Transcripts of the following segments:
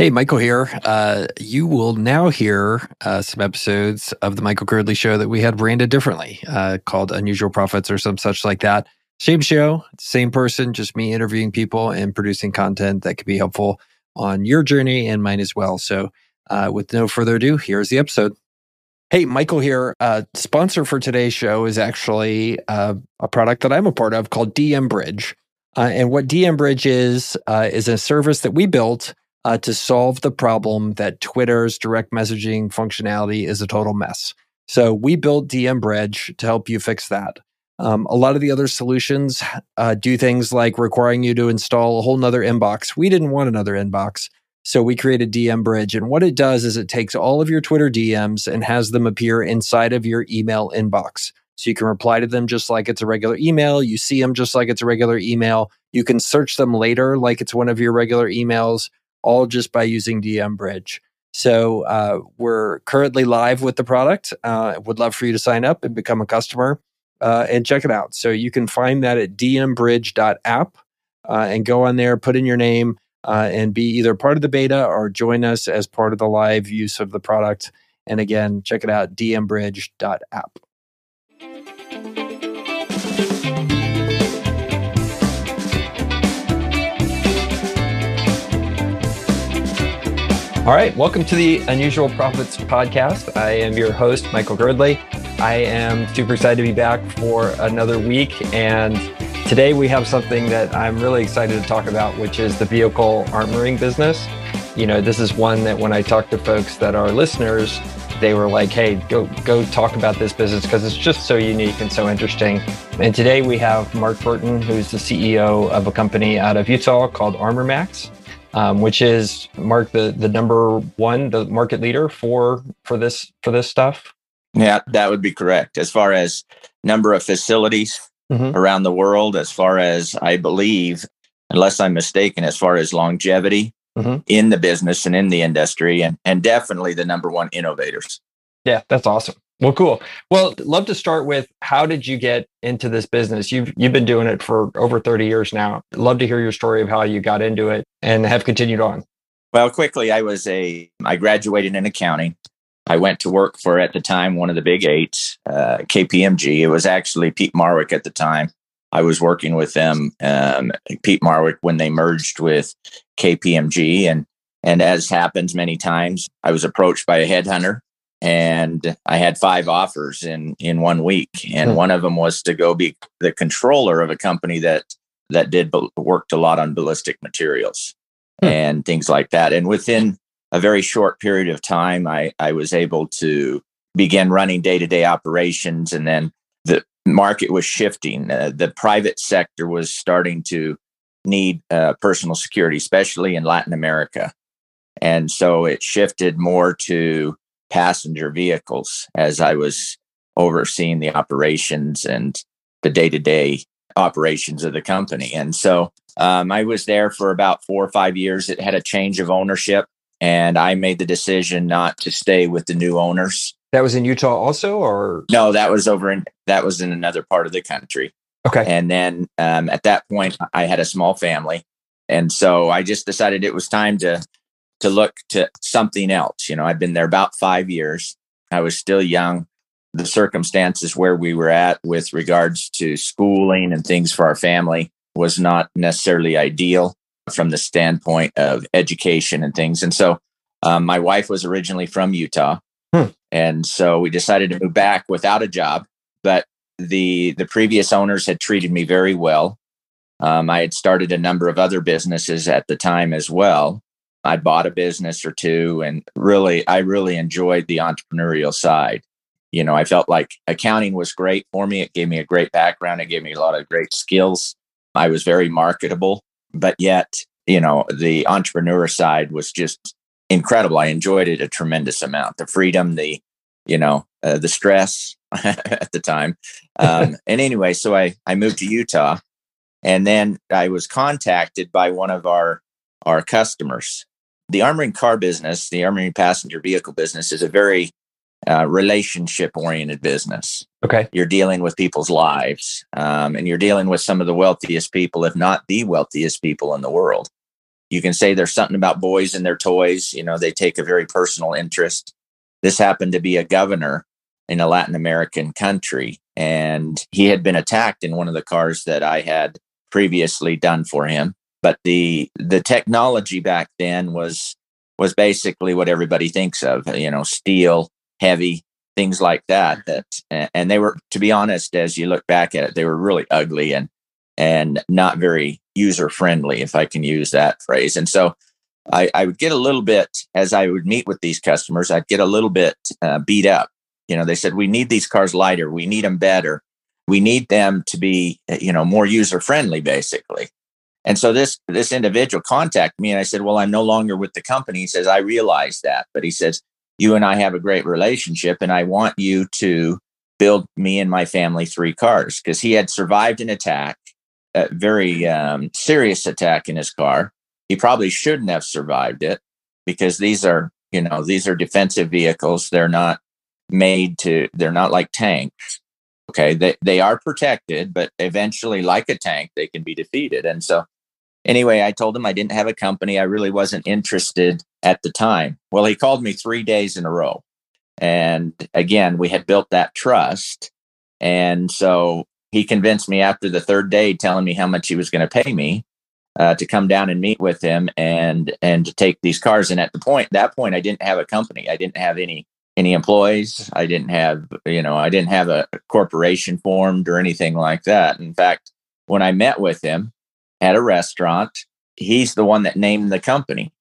Hey, Michael here. Uh, you will now hear uh, some episodes of the Michael Girdley show that we had branded differently, uh, called Unusual Profits or some such like that. Same show, same person, just me interviewing people and producing content that could be helpful on your journey and mine as well. So, uh, with no further ado, here's the episode. Hey, Michael here. Uh, sponsor for today's show is actually uh, a product that I'm a part of called DM Bridge. and what DM Bridge is, is a service that we built uh, to solve the problem that Twitter's direct messaging functionality is a total mess. So we built DM Bridge to help you fix that. Um, a lot of the other solutions uh, do things like requiring you to install a whole nother inbox. We didn't want another inbox. So we created DM Bridge. And what it does is it takes all of your Twitter DMs and has them appear inside of your email inbox. So you can reply to them just like it's a regular email. You see them just like it's a regular email. You can search them later like it's one of your regular emails all just by using DM Bridge. So uh, we're currently live with the product. Uh, would love for you to sign up and become a customer uh, and check it out. So you can find that at dmbridge.app uh, and go on there, put in your name, uh, and be either part of the beta or join us as part of the live use of the product. And again, check it out, dmbridge.app. All right, welcome to the Unusual Profits podcast. I am your host, Michael Girdley. I am super excited to be back for another week. And today we have something that I'm really excited to talk about, which is the vehicle armoring business. You know, this is one that when I talk to folks that are listeners, they were like, hey, go go talk about this business because it's just so unique and so interesting. And today we have Mark Burton, who's the CEO of a company out of Utah called ArmorMax um, which is Mark the the number one, the market leader for for this for this stuff. Yeah, that would be correct. As far as number of facilities mm-hmm. around the world, as far as I believe, unless I'm mistaken, as far as longevity mm-hmm. in the business and in the industry, and and definitely the number one innovators. Yeah, that's awesome. Well, cool. Well, love to start with how did you get into this business? You've you've been doing it for over 30 years now. Love to hear your story of how you got into it and have continued on. Well, quickly, I was a I graduated in accounting. I went to work for at the time one of the big eight, uh, KPMG. It was actually Peat Marwick at the time. I was working with them, um, Peat Marwick, when they merged with KPMG, and and as happens many times, I was approached by a headhunter and I had five offers in in one week, and hmm. one of them was to go be the controller of a company that that did worked a lot on ballistic materials hmm. and things like that. And within a very short period of time, I I was able to begin running day to day operations, and then the market was shifting. Uh, the private sector was starting to need uh, personal security, especially in Latin America, and so it shifted more to passenger vehicles as I was overseeing the operations and the day to day operations of the company. And so um, I was there for about four or five years. It had a change of ownership, and I made the decision not to stay with the new owners. That was in Utah also, or no? That was over in that was in another part of the country. Okay. And then um, at that point, I had a small family, and so I just decided it was time to to look to something else. You know, I've been there about five years. I was still young. The circumstances where we were at with regards to schooling and things for our family was not necessarily ideal from the standpoint of education and things. And so um, my wife was originally from Utah. Hmm. And so we decided to move back without a job. But the the previous owners had treated me very well. Um, I had started a number of other businesses at the time as well. I bought a business or two and really, I really enjoyed the entrepreneurial side. You know, I felt like accounting was great for me. It gave me a great background. It gave me a lot of great skills. I was very marketable, but yet, you know, the entrepreneur side was just incredible. I enjoyed it a tremendous amount. The freedom, the, you know, uh, the stress at the time. Um, and anyway, so I, I moved to Utah and then I was contacted by one of our, our customers the armoring car business, the armoring passenger vehicle business, is a very uh, relationship oriented business. Okay. You're dealing with people's lives um, and you're dealing with some of the wealthiest people, if not the wealthiest people in the world. you can say there's something about boys and their toys. You know, they take a very personal interest. This happened to be a governor in a Latin American country, and he had been attacked in one of the cars that I had previously done for him. But the the technology back then was was basically what everybody thinks of, you know, steel, heavy, things like that. That and they were, to be honest, as you look back at it, they were really ugly and and not very user friendly, if I can use that phrase. And so I, I, would get a little bit as I would meet with these customers, I'd get a little bit uh, beat up. You know, they said, we need these cars lighter. We need them better. We need them to be, you know, more user friendly, basically. And so this this individual contacted me and I said, Well, I'm no longer with the company. He says, I realize that. But he says, You and I have a great relationship, and I want you to build me and my family three cars because he had survived an attack a very um, serious attack in his car. He probably shouldn't have survived it because these are, you know, these are defensive vehicles. They're not made to, they're not like tanks. Okay. They, they are protected, but eventually, like a tank, they can be defeated. And so, anyway, I told him I didn't have a company. I really wasn't interested at the time. Well, he called me three days in a row. And again, we had built that trust. And so he convinced me after the third day, telling me how much he was going to pay me uh, to come down and meet with him and and to take these cars. And at the point that point, I didn't have a company. I didn't have any any employees. I didn't have you know I didn't have a corporation formed or anything like that. In fact, when I met with him at a restaurant, he's the one that named the company.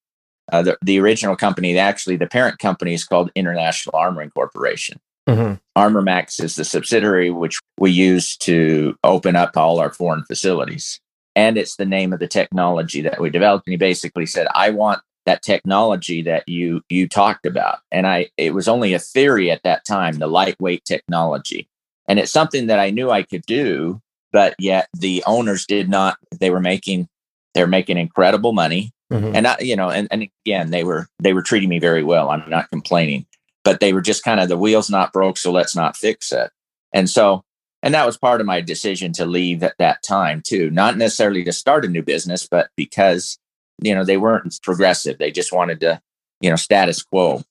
Uh, the, the original company, actually, the parent company is called International Armoring Corporation. Mm-hmm. ArmorMax is the subsidiary which we use to open up all our foreign facilities. And it's the name of the technology that we developed. And he basically said, I want that technology that you you talked about. And I it was only a theory at that time, the lightweight technology. And it's something that I knew I could do, but yet the owners did not, they were making they're making incredible money. Mm-hmm. And I, you know, and, and again, they were they were treating me very well. I'm not complaining but they were just kind of the wheels not broke, so let's not fix it. And so, and that was part of my decision to leave at that time too. Not necessarily to start a new business, but because you know they weren't progressive. They just wanted to, you know, status quo.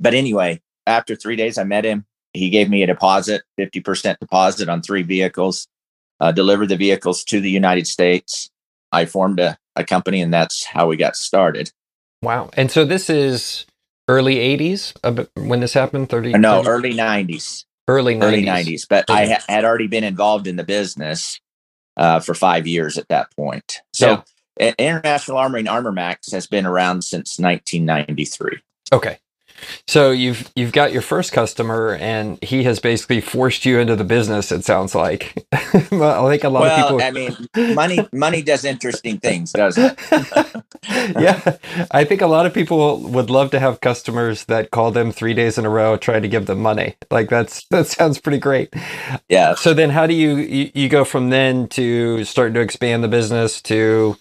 But anyway, after three days, I met him. He gave me a deposit, fifty percent deposit on three vehicles. Uh, delivered the vehicles to the United States. I formed a, a company, and that's how we got started. Wow! And so this is early 80s when this happened 30 no 30? early 90s early 90s. early 90s but i ha- had already been involved in the business uh, for five years at that point so yeah. International armoring ArmorMax has been around since 1993 okay so you've you've got your first customer, and he has basically forced you into the business. It sounds like. I think a lot well, of people. I mean, money money does interesting things, doesn't it? yeah, I think a lot of people would love to have customers that call them three days in a row, trying to give them money. Like that's that sounds pretty great. Yeah. So then, how do you you, you go from then to starting to expand the business to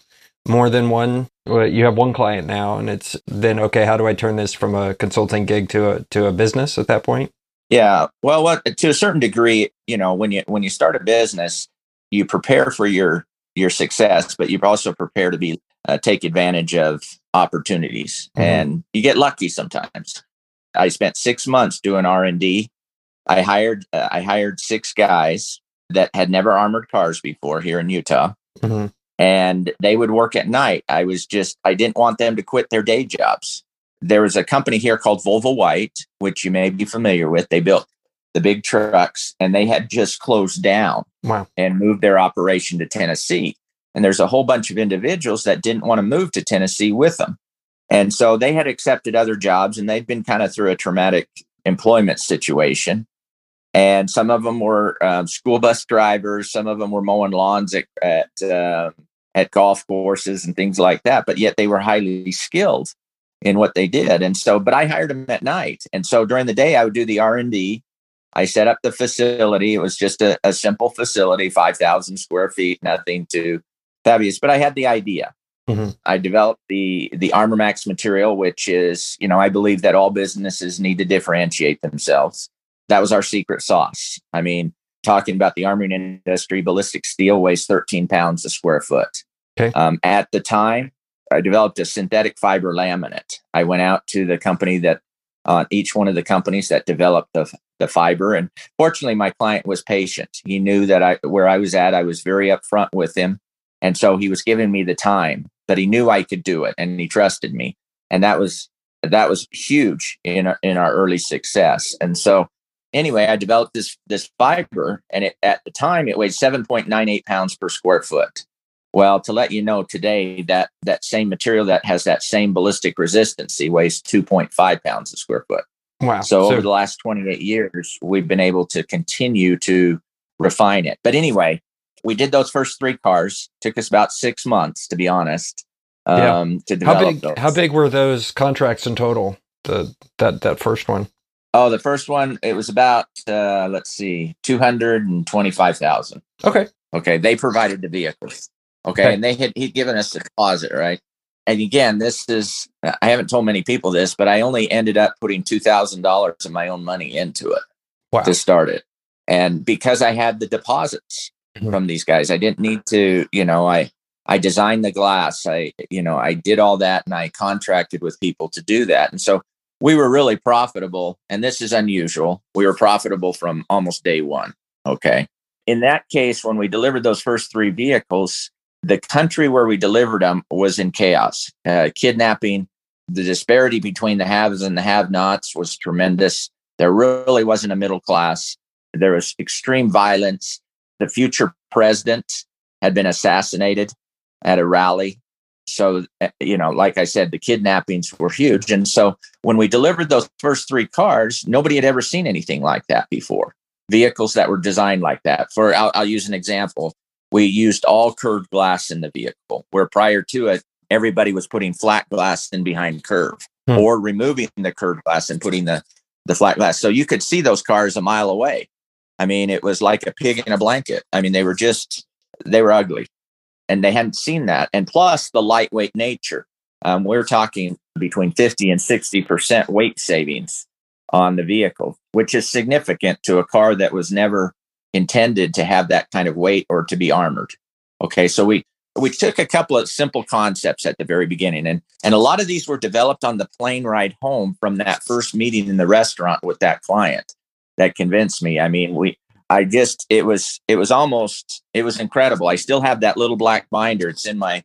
more than one well, you have one client now and it's then okay how do i turn this from a consulting gig to a to a business at that point? Yeah. Well what to a certain degree you know when you when you start a business you prepare for your your success but you also prepare to be uh, take advantage of opportunities. Mm-hmm. and you get lucky sometimes. I spent six months doing r&d i hired uh, i hired six guys that had never armored cars before here in utah. Mm-hmm and they would work at night. I was just, I didn't want them to quit their day jobs. There was a company here called Volvo White, which you may be familiar with. They built the big trucks and they had just closed down wow. and moved their operation to Tennessee. And there's a whole bunch of individuals that didn't want to move to Tennessee with them. And so they had accepted other jobs and they'd been kind of through a traumatic employment situation and some of them were um, school bus drivers some of them were mowing lawns at at, uh, at golf courses and things like that but yet they were highly skilled in what they did. And so but i hired them at night. And so during the day i would do the r&d i set up the facility. It was just a, a simple facility 5000 square feet nothing too fabulous but i had the idea. Mm-hmm. i developed the the Armor Max material which is you know i believe that all businesses need to differentiate themselves. That was our secret sauce. I mean, talking about the armoring industry, ballistic steel weighs 13 pounds a square foot. Okay. Um, at the time, I developed a synthetic fiber laminate. I went out to the company that on uh, each one of the companies that developed the, the fiber. And fortunately, my client was patient. He knew that I where I was at, I was very upfront with him. And so he was giving me the time, but he knew I could do it and he trusted me. And that was that was huge in our, in our early success. And so anyway, I developed this this fiber and it, at the time it weighed 7.98 pounds per square foot. Well, to let you know today that that same material that has that same ballistic resistance weighs 2.5 pounds a square foot. Wow. So, so over the last 28 years, we've been able to continue to refine it. But anyway, we did those first three cars. Took us about six months, to be honest, um, yeah. to develop how big, those. How big were those contracts in total? The that that first one. Oh, the first one it was about uh, let's see, two hundred and twenty-five thousand. Okay. Okay, they provided the vehicles. Okay. okay. And they had he'd given us a deposit, right? And again, this is I haven't told many people this, but I only ended up putting two thousand dollars of my own money into it wow. to start it. And because I had the deposits mm-hmm. from these guys, I didn't need to, you know, I I designed the glass. I, you know, I did all that and I contracted with people to do that. And so we were really profitable. And this is unusual. We were profitable from almost day one. Okay. In that case, when we delivered those first three vehicles, the country where we delivered them was in chaos. Uh, kidnapping, the disparity between the haves and the have nots was tremendous. There really wasn't a middle class. There was extreme violence. The future president had been assassinated at a rally. So, uh, you know, like I said, the kidnappings were huge. And so when we delivered those first three cars, nobody had ever seen anything like that before. Vehicles that were designed like that. For I'll, I'll use an example we used all curved glass in the vehicle, where prior to it, everybody was putting flat glass in behind curve hmm. or removing the curved glass and putting the, the flat glass. So you could see those cars a mile away. I mean, it was like a pig in a blanket. I mean, they were just, they were ugly and they hadn't seen that. And plus the lightweight nature. Um, we're talking between 50 and 60% weight savings on the vehicle, which is significant to a car that was never intended to have that kind of weight or to be armored. Okay, so we we took a couple of simple concepts at the very beginning, and and a lot of these were developed on the plane ride home from that first meeting in the restaurant with that client. That convinced me. I mean, we I just it was it was almost it was incredible. I still have that little black binder. It's in my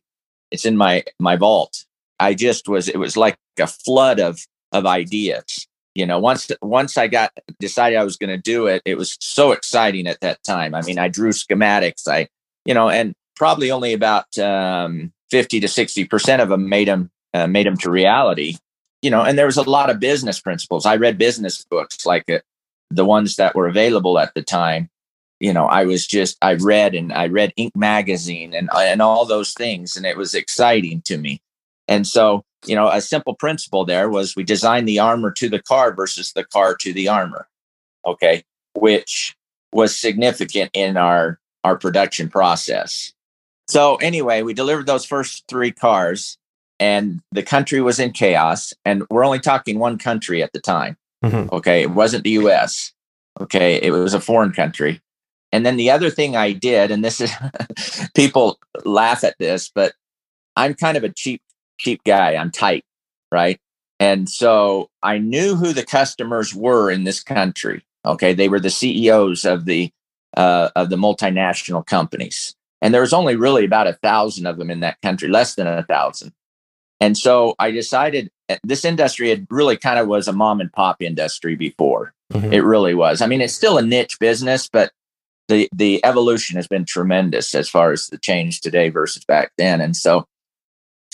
it's in my my vault. I just was it was like a flood of of ideas you know once once i got decided i was going to do it it was so exciting at that time i mean i drew schematics i you know and probably only about um, 50 to 60 percent of them made them uh, made them to reality you know and there was a lot of business principles i read business books like uh, the ones that were available at the time you know i was just i read and i read Inc. magazine and and all those things and it was exciting to me and so you know, a simple principle there was we designed the armor to the car versus the car to the armor. Okay. Which was significant in our, our production process. So anyway, we delivered those first three cars and the country was in chaos. And we're only talking one country at the time. Mm-hmm. Okay. It wasn't the US. Okay. It was a foreign country. And then the other thing I did, and this is people laugh at this, but I'm kind of a cheap cheap guy. I'm tight, right? And so I knew who the customers were in this country. Okay, they were the CEOs of the uh, of the multinational companies, and there was only really about a thousand of them in that country, less than a thousand. And so I decided eh, this industry had really kind of was a mom and pop industry before. Mm-hmm. It really was. I mean, it's still a niche business, but the the evolution has been tremendous as far as the change today versus back then. And so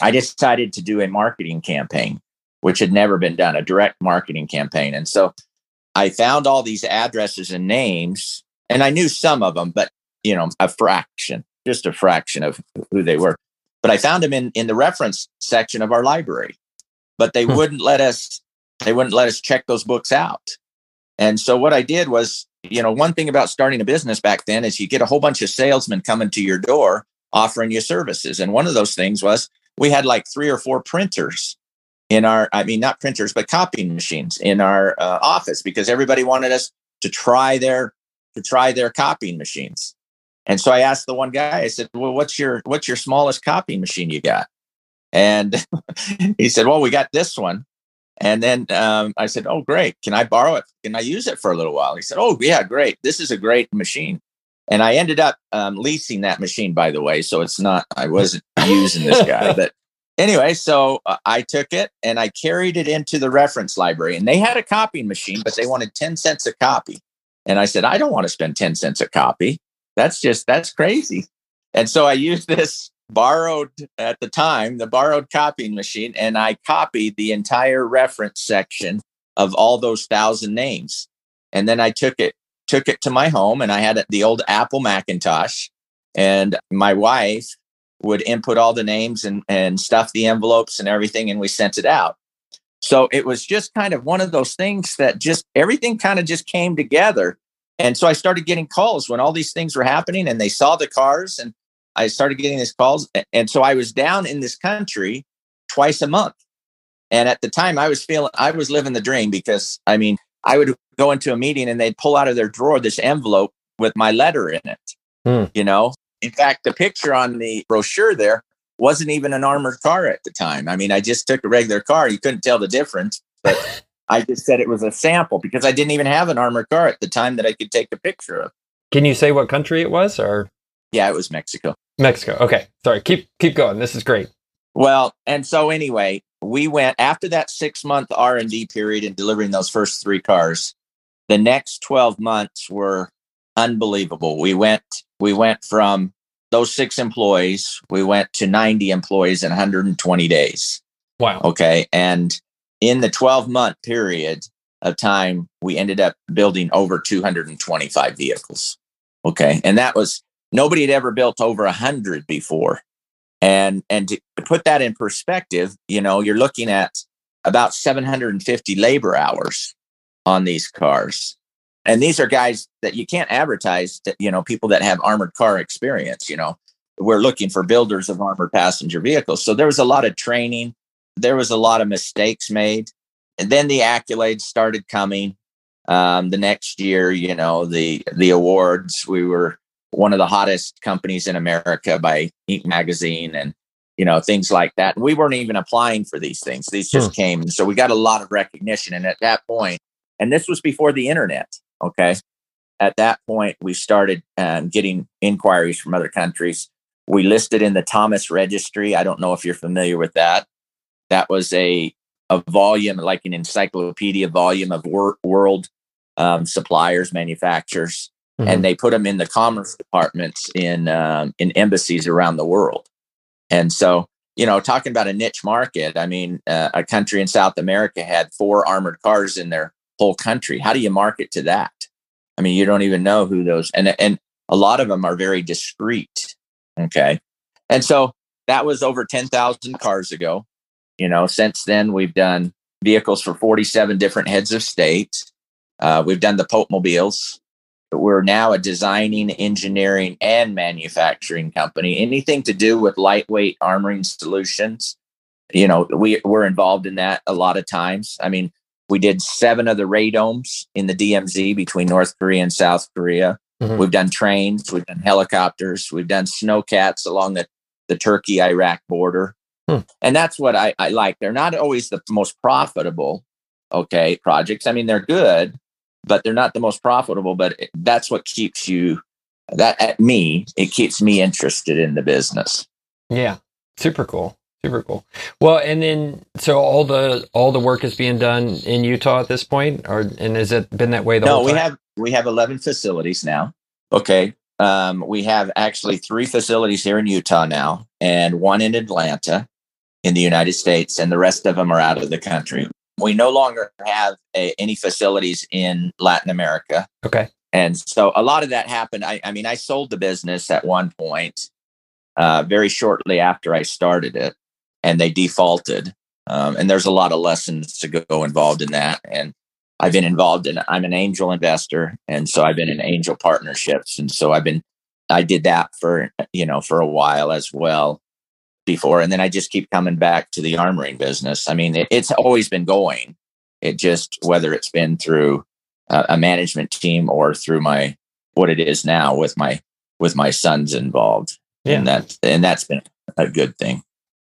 I decided to do a marketing campaign, which had never been done, a direct marketing campaign. And so I found all these addresses and names, and I knew some of them, but you know, a fraction, just a fraction of who they were. But I found them in in the reference section of our library, but they hmm. wouldn't let us. They wouldn't let us check those books out. And so what I did was, you know, one thing about starting a business back then is you get a whole bunch of salesmen coming to your door offering you services. And one of those things was we had like three or four printers in our i mean not printers but copying machines in our uh, office because everybody wanted us to try their to try their copying machines and so i asked the one guy i said well what's your what's your smallest copying machine you got And he said, Well, we got this one. And then um, I said, Oh, great. Can I borrow it? Can I use it for a little while? He said, Oh, yeah, great. This is a great machine. And I ended up um, leasing that machine, by the way. So it's not, I wasn't using this guy. But anyway, so uh, I took it and I carried it into the reference library. And they had a copying machine, but they wanted 10 cents a copy. And I said, I don't want to spend 10 cents a copy. That's just, that's crazy. And so I used this borrowed at the time, the borrowed copying machine, and I copied the entire reference section of all those thousand names. And then I took it took it to my home and I had the old Apple Macintosh and my wife would input all the names and, and stuff the envelopes and everything and we sent it out. So it was just kind of one of those things that just everything kind of just came together. And so I started getting calls when all these things were happening and they saw the cars and I started getting these calls. And so I was down in this country twice a month. And at the time I was feeling I was living the dream because I mean, I would go into a meeting and they'd pull out of their drawer this envelope with my letter in it. Mm. You know, in fact, the picture on the brochure there wasn't even an armored car at the time. I mean, I just took a regular car. You couldn't tell the difference, but I just said it was a sample because I didn't even have an armored car at the time that I could take a picture of. Can you say what country it was or? Yeah, it was Mexico. Mexico. Okay. Sorry. Keep keep going. This is great. Well, and so anyway, we went after that 6-month R&D period and delivering those first 3 cars. The next 12 months were unbelievable. We went we went from those 6 employees, we went to 90 employees in 120 days. Wow. Okay, and in the 12 month period of time, we ended up building over 225 vehicles. Okay, and that was Nobody had ever built over a hundred before. And and to put that in perspective, you know, you're looking at about 750 labor hours on these cars. And these are guys that you can't advertise that, you know, people that have armored car experience, you know. We're looking for builders of armored passenger vehicles. So there was a lot of training. There was a lot of mistakes made. And then the accolades started coming. Um, the next year, you know, the the awards, we were one of the hottest companies in America by Inc. magazine and you know things like that. And we weren't even applying for these things; these just hmm. came. So we got a lot of recognition. And at that point, and this was before the internet. Okay, at that point, we started um, getting inquiries from other countries. We listed in the Thomas Registry. I don't know if you're familiar with that. That was a a volume, like an encyclopedia volume of wor- world um, suppliers, manufacturers mm-hmm. and they put them in the commerce departments in um, in embassies around the world. And so, you know, talking about a niche market, I mean, uh, a country in South America had four armored cars in their whole country. How do you market to that? I mean, you don't even know who those and and a lot of them are very discreet. Okay, and so that was over ten thousand cars ago. You know, since then we've done vehicles for 47 different heads of state. Uh, we've done the Pope mobiles we're now a designing, engineering, and manufacturing company. Anything to do with lightweight armoring solutions, you know, we we're involved in that a lot of times. I mean, we did seven of the radomes in the DMZ between North Korea and South Korea. Mm-hmm. We've done trains, we've done helicopters, we've done snowcats along the the Turkey Iraq border. Hmm. And that's what I, I like. They're not always the most profitable, okay, projects. I mean, they're good, but they're not the most profitable. But that's what keeps you that at me, it keeps me interested in the business. Yeah. Super cool. Super cool. Well, and then so all the all the work is being done in Utah at this point, or and has it been that way the no, whole time? we have we have eleven facilities now. Okay, um, we have actually three facilities here in Utah now, and one in Atlanta, in the United States, and the rest of them are out of the country. We no longer have a, any facilities in Latin America. Okay. And so a lot of that happened. I, I mean, I sold the business at one point, uh, very shortly after I started it, and they defaulted. Um, and there's a lot of lessons to go involved in that. And I've been involved in. I'm an angel investor, and so I've been in angel partnerships, and so I've been. I did that for you know for a while as well before and then i just keep coming back to the armoring business i mean it, it's always been going it just whether it's been through a, a management team or through my what it is now with my with my sons involved yeah. and that and that's been a good thing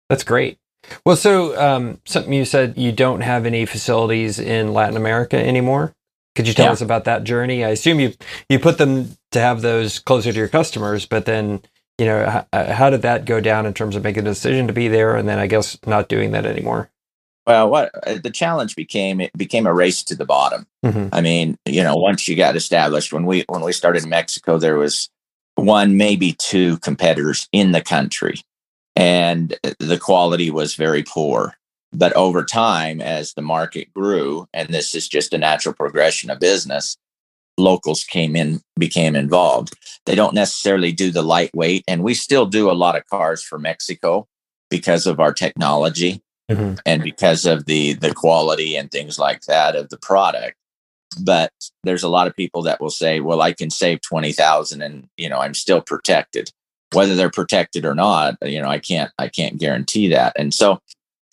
that's great Well, so um, something you said you don't have any facilities in Latin America anymore. Could you tell Yeah. us about that journey? I assume you you put them to have those closer to your customers, but then you know h- how did that go down in terms of making a decision to be there, and then I guess not doing that anymore. Well, what uh, the challenge became, it became a race to the bottom. hmm I mean, you know, once you got established, when we when we started in Mexico, there was one, maybe two competitors in the country, and the quality was very poor. But over time, as the market grew, and this is just a natural progression of business, locals came in, became involved. They don't necessarily do the lightweight, and we still do a lot of cars for Mexico because of our technology hmm and because of the the quality and things like that of the product. But there's a lot of people that will say well i can save 20000 and you know i'm still protected. Whether they're protected or not you know i can't i can't guarantee that. And so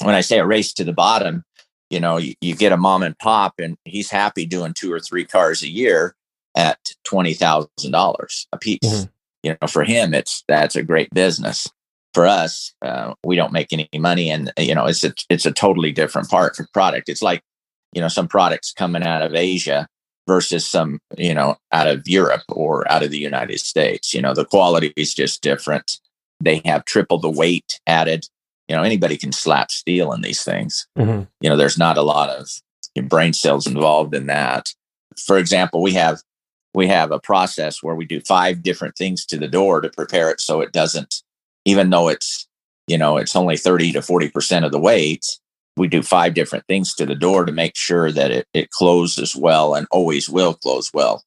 when i say a race to the bottom you know you, you get a mom and pop and he's happy doing two or three cars a year at $20000 a piece Mhm. you know for him it's that's a great business for us, uh, we don't make any money, and you know it's a it's a totally different part of product. It's like you know some products coming out of Asia versus some you know out of Europe or out of the United States. You know the quality is just different. They have triple the weight added. You know anybody can slap steel in these things. hmm You know there's not a lot of brain cells involved in that. For example, we have we have a process where we do five different things to the door to prepare it so it doesn't even though it's you know it's only 30 to 40 percent of the weight we do five different things to the door to make sure that it, it closes well and always will close well.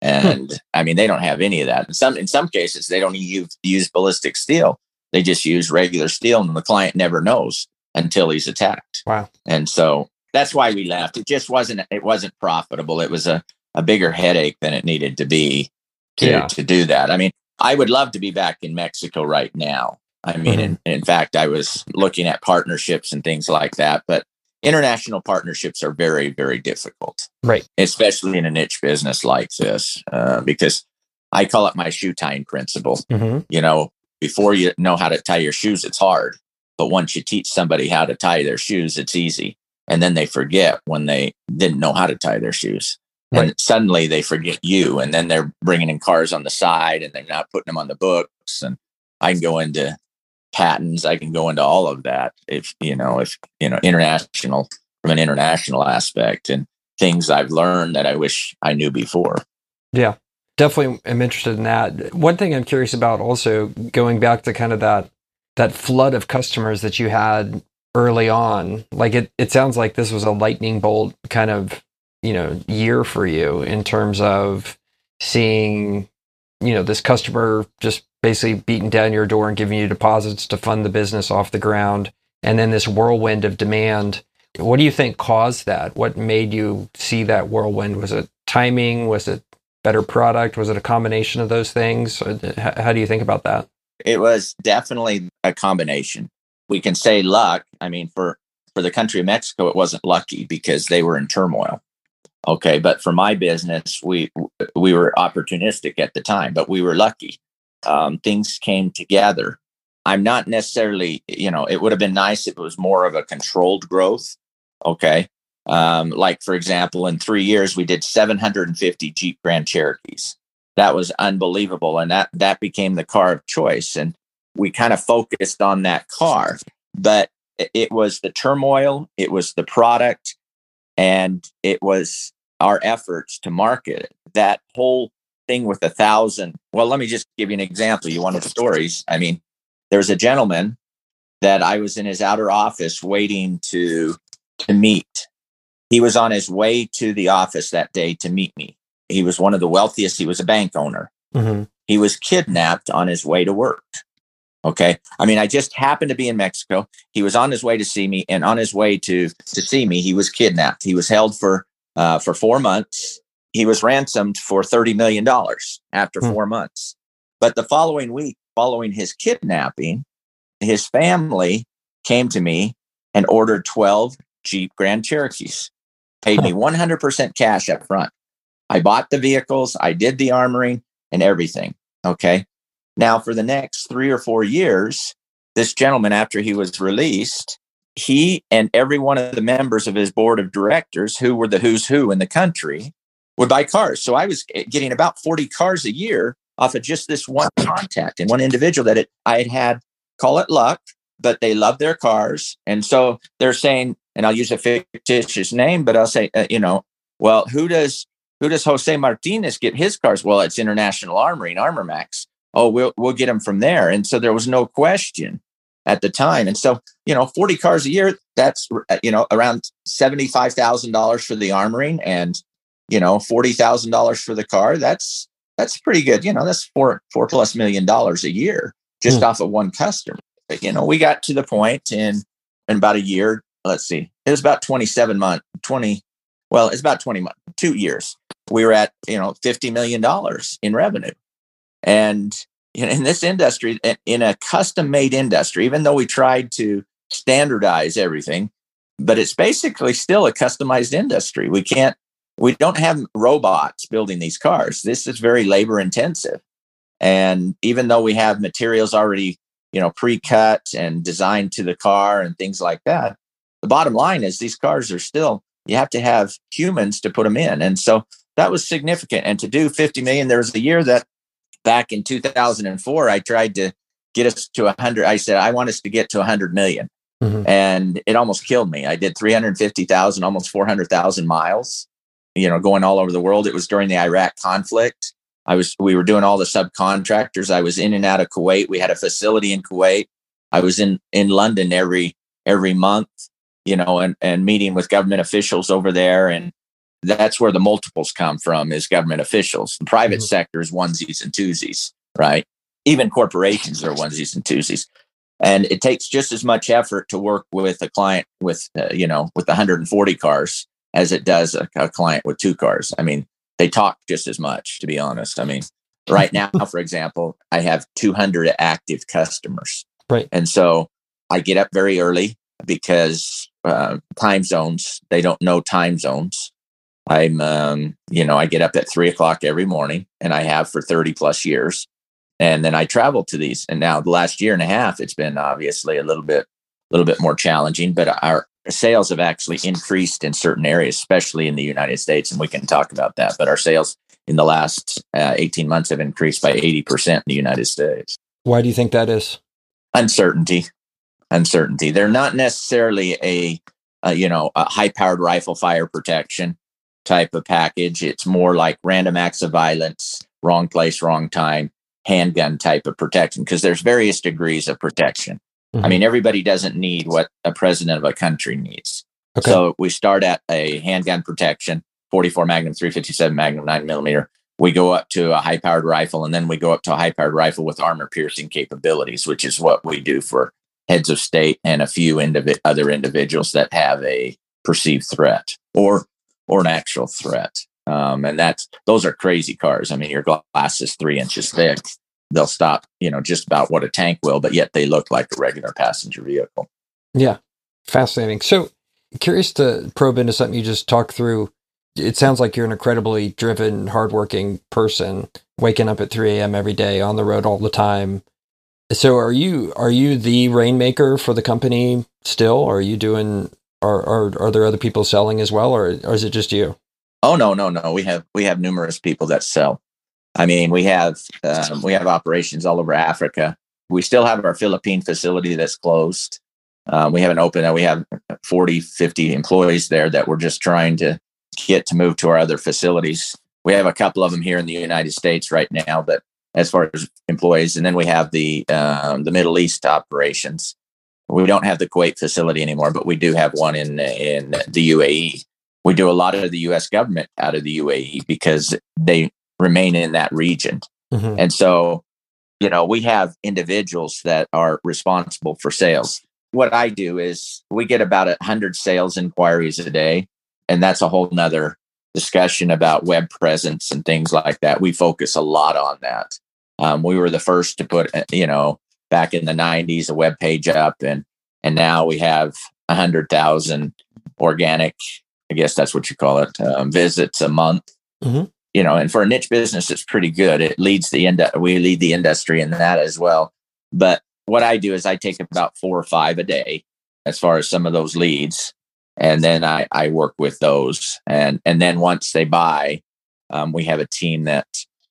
And i mean they don't have any of that. In some in some cases they don't use, use ballistic steel they just use regular steel and the client never knows until he's attacked Wow. and so that's why we left it just wasn't it wasn't profitable it was a, a bigger headache than it needed to be to, Yeah. to do that i mean I would love to be back in Mexico right now. I mean, in, in fact, I was looking at partnerships and things like that, but international partnerships are very, very difficult, Right. especially in a niche business like this, uh, because I call it my shoe tying principle. hmm You know, before you know how to tie your shoes, it's hard. But once you teach somebody how to tie their shoes, it's easy. And then they forget when they didn't know how to tie their shoes. And suddenly they forget you and then they're bringing in cars on the side and they're not putting them on the books. And i can go into patents i can go into all of that if you know if you know international from an international aspect and things i've learned that i wish i knew before Definitely am interested in that. One thing I'm curious about also going back to kind of that that flood of customers that you had early on. Like it it sounds like this was a lightning bolt kind of, you know, year for you in terms of seeing, you know, this customer just basically beating down your door and giving you deposits to fund the business off the ground and then this whirlwind of demand. What do you think caused that? What made you see that whirlwind? Was it timing? Was it better product? Was it a combination of those things? How do you think about that? it was definitely a combination we can say luck i mean for for the country of mexico it wasn't lucky because they were in turmoil okay but for my business we we were opportunistic at the time but we were lucky um, things came together i'm not necessarily you know it would have been nice if it was more of a controlled growth okay um, like for example in three years we did 750 jeep grand cherokees. That was unbelievable and that that became the car of choice and we kind of focused on that car. But it- was the turmoil it was the product and it was our efforts to market it. That whole thing with a thousand well let me just give you an example. You wanted stories? I mean there's a gentleman that i was in his outer office waiting to to meet he was on his way to the office that day to meet me he was one of the wealthiest he was a bank owner Mm-hmm. he was kidnapped on his way to work. Okay. I mean, I just happened to be in Mexico. He was on his way to see me, and on his way to to see me, he was kidnapped. He was held for uh, for four months. He was ransomed for thirty million dollars after Hmm. four months. But the following week, following his kidnapping, his family came to me and ordered twelve Jeep Grand Cherokees. Paid me one hundred percent cash up front. I bought the vehicles. I did the armoring and everything. Okay. Now, for the next three or four years, this gentleman, after he was released, he and every one of the members of his board of directors, who were the who's who in the country, would buy cars. So I was getting about 40 cars a year off of just this one contact and one individual that it, I had had, call it luck, but they love their cars. And so they're saying, and I'll use a fictitious name, but I'll say, uh, you know, well, who does who does Jose Martinez get his cars? Well, it's International Armoring and Armor Max. Oh, we'll we'll get them from there. And so there was no question at the time. And so, you know, 40 cars a year, that's, uh, you know, around $75,000 for the armoring and, you know, $40,000 for the car. That's, that's pretty good. You know, that's four, four plus million dollars a year just mm. off of one customer. But, you know, we got to the point in, in about a year, let's see, it was about 27 months, 20, well, it's about 20 months, two years. We were at, you know, $50 million in revenue. And in this industry, in a custom made industry, even though we tried to standardize everything, but it's basically still a customized industry. We can't, we don't have robots building these cars. This is very labor intensive. And even though we have materials already, you know, pre-cut and designed to the car and things like that, the bottom line is these cars are still, you have to have humans to put them in. And so that was significant. And to do 50 million, there was a year that back in 2004, I tried to get us to 100. I said, I want us to get to 100 million. Mm-hmm. And it almost killed me. I did 350,000, almost 400,000 miles, you know, going all over the world. It was during the Iraq conflict. I was, we were doing all the subcontractors. I was in and out of Kuwait. We had a facility in Kuwait. I was in, in London every, every month, you know, and, and meeting with government officials over there and that's where the multiples come from is government officials. The private mm-hmm. sector is onesies and twosies, right? Even corporations are onesies and twosies. And it takes just as much effort to work with a client with, uh, you know, with 140 cars as it does a, a client with two cars. I mean, they talk just as much, to be honest. I mean, right now, for example, I have 200 active customers. Right. And so I get up very early because uh, time zones, they don't know time zones. I'm, um, you know, I get up at three o'clock every morning and I have for 30 plus years. And then I travel to these. And now the last year and a half, it's been obviously a little bit, a little bit more challenging, but our sales have actually increased in certain areas, especially in the United States. And we can talk about that. But our sales in the last uh, 18 months have increased by 80% in the United States. Why do you think that is? Uncertainty. Uncertainty. They're not necessarily a, a you know, a high powered rifle fire protection type of package. It's more like random acts of violence, wrong place, wrong time, handgun type of protection, because there's various degrees of protection. Mm-hmm. I mean, everybody doesn't need what a president of a country needs. Okay. So we start at a handgun protection, 44 Magnum, 357 Magnum, 9 millimeter. We go up to a high powered rifle, and then we go up to a high powered rifle with armor piercing capabilities, which is what we do for heads of state and a few other individuals that have a perceived threat or or an actual threat. Um, and that's those are crazy cars. I mean, your glass is three inches thick. They'll stop, you know, just about what a tank will, but yet they look like a regular passenger vehicle. Yeah, fascinating. So, curious to probe into something you just talked through. It sounds like you're an incredibly driven, hardworking person, waking up at 3 a.m. every day, on the road all the time. So, are you are you the rainmaker for the company still? Are you doing are, are are there other people selling as well, or, or is it just you? Oh no, no, no. We have we have numerous people that sell. I mean, we have um, we have operations all over Africa. We still have our Philippine facility that's closed. Um, we haven't opened. We have 40, 50 employees there that we're just trying to get to move to our other facilities. We have a couple of them here in the United States right now, but as far as employees, and then we have the um, the Middle East operations. We don't have the Kuwait facility anymore, but we do have one in in the UAE. We do a lot of the U.S. government out of the UAE because they remain in that region, mm-hmm. and so you know we have individuals that are responsible for sales. What I do is we get about a hundred sales inquiries a day, and that's a whole nother discussion about web presence and things like that. We focus a lot on that. Um, we were the first to put, you know, back in the 90s a web page up and and now we have 100,000 organic I guess that's what you call it um, visits a month mm-hmm. you know and for a niche business it's pretty good it leads the end we lead the industry in that as well but what I do is I take about 4 or 5 a day as far as some of those leads. And then I, I work with those. And, and then once they buy, um, we have a team that,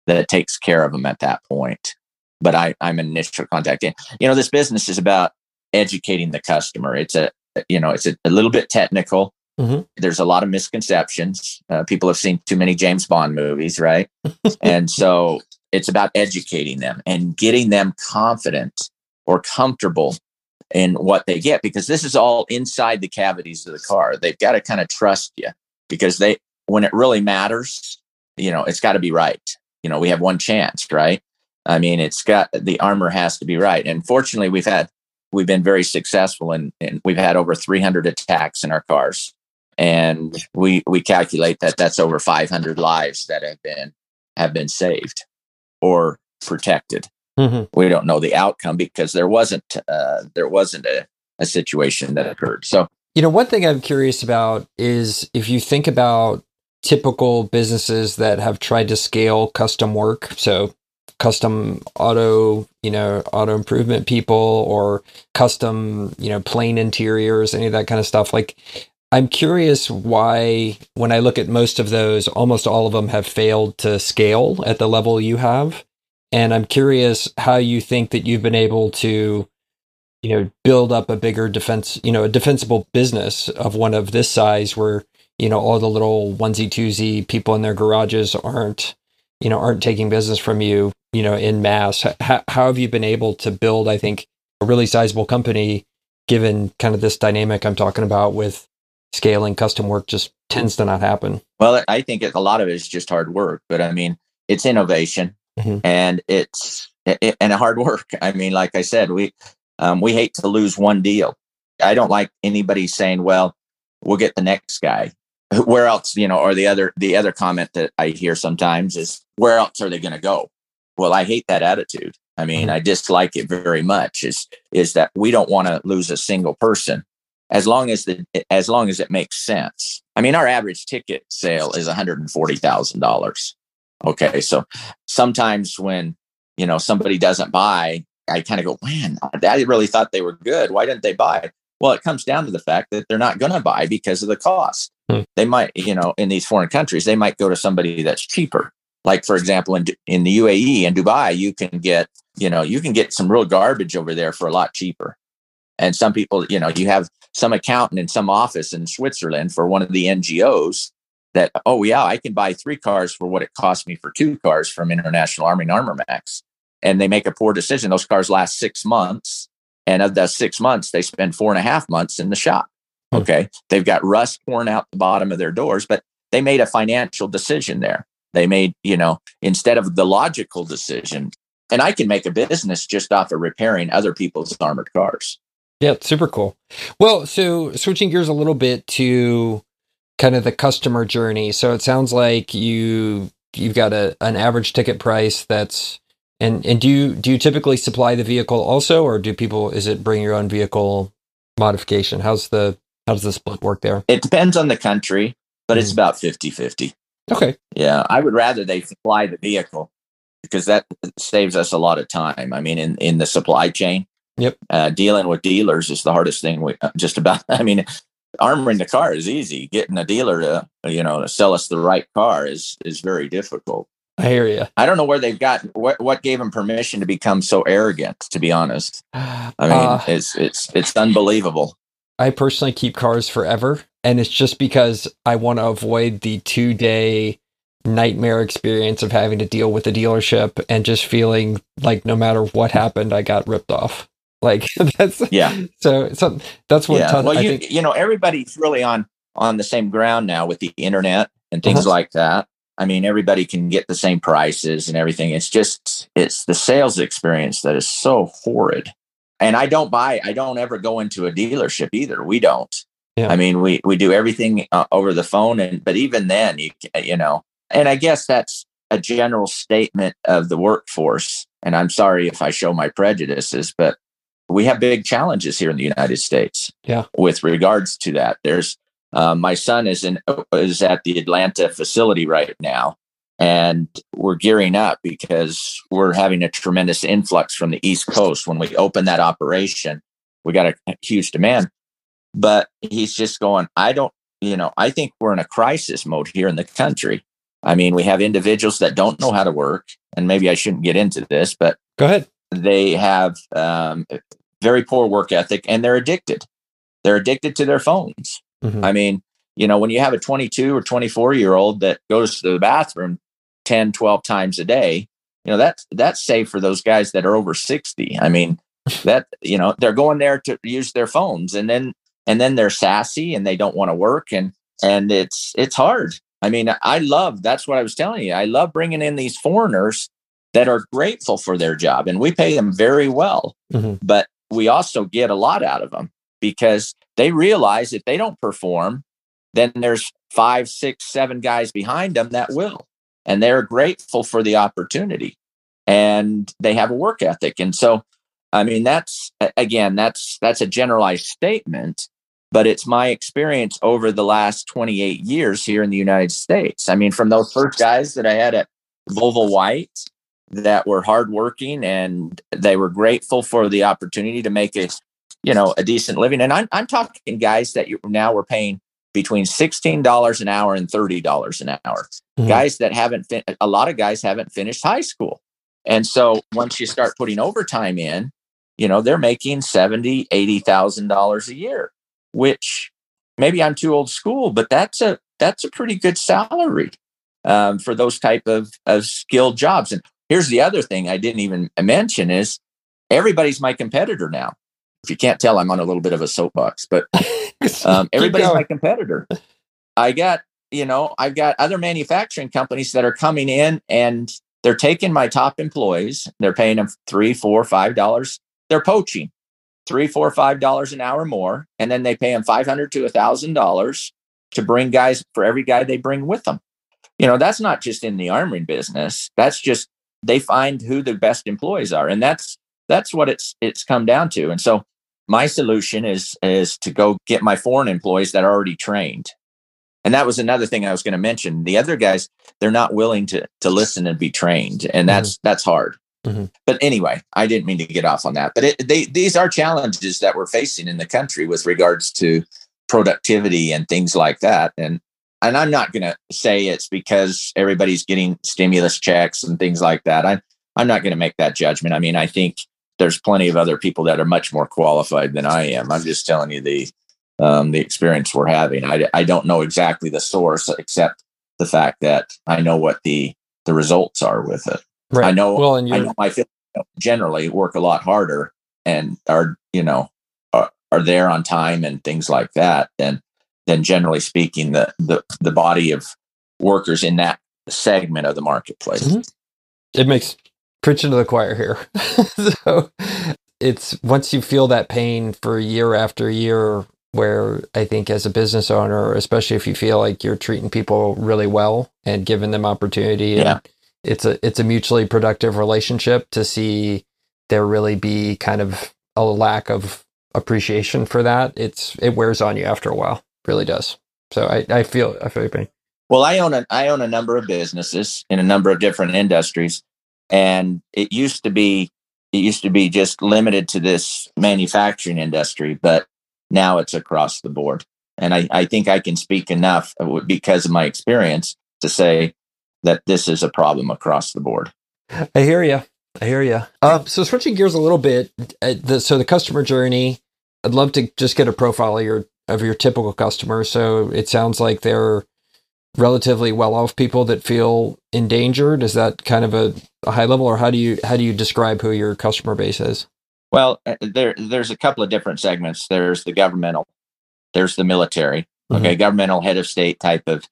that it takes care of them at that point. But I, I'm initial contact. You know, this business is about educating the customer. It's a, you know, it's a, a little bit technical. Mm-hmm. There's a lot of misconceptions. Uh, people have seen too many James Bond movies, right? and so it's about educating them and getting them confident or comfortable in what they get because this is all inside the cavities of the car. They've got to kind of trust you because they, when it really matters, you know, it's got to be right. You know, we have one chance, right? I mean, it's got the armor has to be right. And fortunately, we've had we've been very successful and, and we've had over 300 attacks in our cars and we we calculate that that's over 500 lives that have been have been saved or protected mm-hmm. we don't know the outcome because there wasn't uh, there wasn't a, a situation that occurred so you know one thing i'm curious about is if you think about typical businesses that have tried to scale custom work so custom auto, you know, auto improvement people or custom, you know, plane interiors, any of that kind of stuff. Like, I'm curious why, when I look at most of those, almost all of them have failed to scale at the level you have. And I'm curious how you think that you've been able to, you know, build up a bigger defense, you know, a defensible business of one of this size where, you know, all the little onesie twosie people in their garages aren't, you know, aren't taking business from you you know, in mass. How, how have you been able to build, I think, a really sizable company given kind of this dynamic I'm talking about with scaling custom work just tends to not happen? Well, I think it, a lot of it is just hard work, but I mean, it's innovation mm-hmm. and it's it, and hard work. I mean, like I said, we um, we hate to lose one deal. I don't like anybody saying, "Well, we'll get the next guy." Where else, you know? Or the other the other comment that I hear sometimes is, "Where else are they going to go?" Well, I hate that attitude. I mean, mm-hmm. I dislike it very much. Is is that we don't want to lose a single person as long as the as long as it makes sense. I mean, our average ticket sale is one hundred and forty thousand dollars. Okay, so sometimes when you know somebody doesn't buy, I kind of go, man, I really thought they were good. Why didn't they buy? Well, it comes down to the fact that they're not going to buy because of the cost. Hmm. They might, you know, in these foreign countries, they might go to somebody that's cheaper. Like for example in in the UAE and Dubai you can get you know you can get some real garbage over there for a lot cheaper. And some people you know you have some accountant in some office in Switzerland for one of the NGOs that oh yeah I can buy three cars for what it cost me for two cars from International Armoring and Armor Max. And they make a poor decision. Those cars last 6 months and of those 6 months they spend four and a half months in the shop hmm. okay they've got rust pouring out the bottom of their doors but they made a financial decision there they made, you know, instead of the logical decision, and I can make a business just off of repairing other people's armored cars. Yeah, super cool. Well, so switching gears a little bit to kind of the customer journey. So it sounds like you you've got a an average ticket price that's and and do you do you typically supply the vehicle also or do people is it bring your own vehicle modification? How's the how does the split work there? It depends on the country, but mm. it's about 50-50. Okay. Yeah, I would rather they supply the vehicle because that saves us a lot of time. I mean, in in the supply chain, yep, uh, dealing with dealers is the hardest thing. We uh, just about. I mean, armoring the car is easy. Getting a dealer to you know to sell us the right car is is very difficult. I hear you. I don't know where they've got what what gave them permission to become so arrogant. To be honest, I mean, uh, it's it's it's unbelievable. I personally keep cars forever, and it's just because I want to avoid the two day nightmare experience of having to deal with a dealership and just feeling like no matter what happened, I got ripped off. Like that's yeah. So so that's what. Yeah. Ton, well, you think, you know everybody's really on on the same ground now with the internet and things uh-huh. like that. I mean, everybody can get the same prices and everything. It's just it's the sales experience that is so horrid and I don't buy, I don't ever go into a dealership either. We don't. Yeah. I mean, we, we do everything uh, over the phone. And, but even then, you, you know, and I guess that's a general statement of the workforce. And I'm sorry if I show my prejudices, but we have big challenges here in the United States. Yeah. With regards to that, there's, uh, my son is in is at the Atlanta facility right now, and we're gearing up because we're having a tremendous influx from the East Coast. When we open that operation, we got a, huge demand. but he's just going, I don't, you know, I think we're in a crisis mode here in the country. I mean, we have individuals that don't know how to work, and maybe I shouldn't get into this, but go ahead. They have um, very poor work ethic and they're addicted. They're addicted to their phones. Mm-hmm. I mean, you know, when you have a 22 or 24 year old that goes to the bathroom 10, 12 times a day, you know, that's, that's safe for those guys that are over 60. I mean, that, you know, they're going there to use their phones and then, and then they're sassy and they don't want to work and, and it's, it's hard. I mean, I love, that's what I was telling you. I love bringing in these foreigners that are grateful for their job and we pay them very well. Mm-hmm. But we also get a lot out of them because they realize if they don't perform, then there's five, six, seven guys behind them that will. And they're grateful for the opportunity and they have a work ethic. And so, I mean, that's again, that's that's a generalized statement, but it's my experience over the last 28 years here in the United States. I mean, from those first guys that I had at Volvo White that were hardworking and they were grateful for the opportunity to make a, you know, a decent living. And I'm, I'm talking guys that you now we're paying between $16 an hour and $30 an hour. Mm-hmm. Guys that haven't, fin- a lot of guys haven't finished high school. And so once you start putting overtime in, you know, they're making 70, $80,000 a year, which maybe I'm too old school, but that's a, that's a pretty good salary um, for those type of, of skilled jobs. And Here's the other thing I didn't even mention is everybody's my competitor now. If you can't tell, I'm on a little bit of a soapbox, but um, everybody's my competitor. I got, you know, I've got other manufacturing companies that are coming in and they're taking my top employees. They're paying them three, four, five dollars. They're poaching three, four, five dollars an hour more, and then they pay them five hundred to a thousand dollars to bring guys for every guy they bring with them. You know, that's not just in the armoring business. That's just they find who the best employees are and that's that's what it's it's come down to and so my solution is is to go get my foreign employees that are already trained and that was another thing i was going to mention the other guys they're not willing to to listen and be trained and that's mm-hmm. that's hard mm-hmm. but anyway i didn't mean to get off on that but it, they, these are challenges that we're facing in the country with regards to productivity and things like that and and I'm not going to say it's because everybody's getting stimulus checks and things like that. I, I'm not going to make that judgment. I mean, I think there's plenty of other people that are much more qualified than I am. I'm just telling you the um, the experience we're having. I, I don't know exactly the source, except the fact that I know what the the results are with it. Right. I know. Well, and I know my generally work a lot harder and are you know are, are there on time and things like that than than generally speaking the the the body of workers in that segment of the marketplace. Mm-hmm. It makes preaching to the choir here. so it's once you feel that pain for year after year where I think as a business owner, especially if you feel like you're treating people really well and giving them opportunity, yeah. it's a it's a mutually productive relationship to see there really be kind of a lack of appreciation for that. It's it wears on you after a while really does. So I, I feel I feel your pain. Well, I own a I own a number of businesses in a number of different industries, and it used to be it used to be just limited to this manufacturing industry, but now it's across the board. And I, I think I can speak enough because of my experience to say that this is a problem across the board. I hear you. I hear you. Uh, so switching gears a little bit, uh, the, so the customer journey. I'd love to just get a profile of your of your typical customer. So it sounds like they're relatively well-off people that feel endangered. Is that kind of a, a, high level, or how do you how do you describe who your customer base is? Well, uh, there there's a couple of different segments. There's the governmental, there's the military. Okay, mm-hmm. governmental head of state type of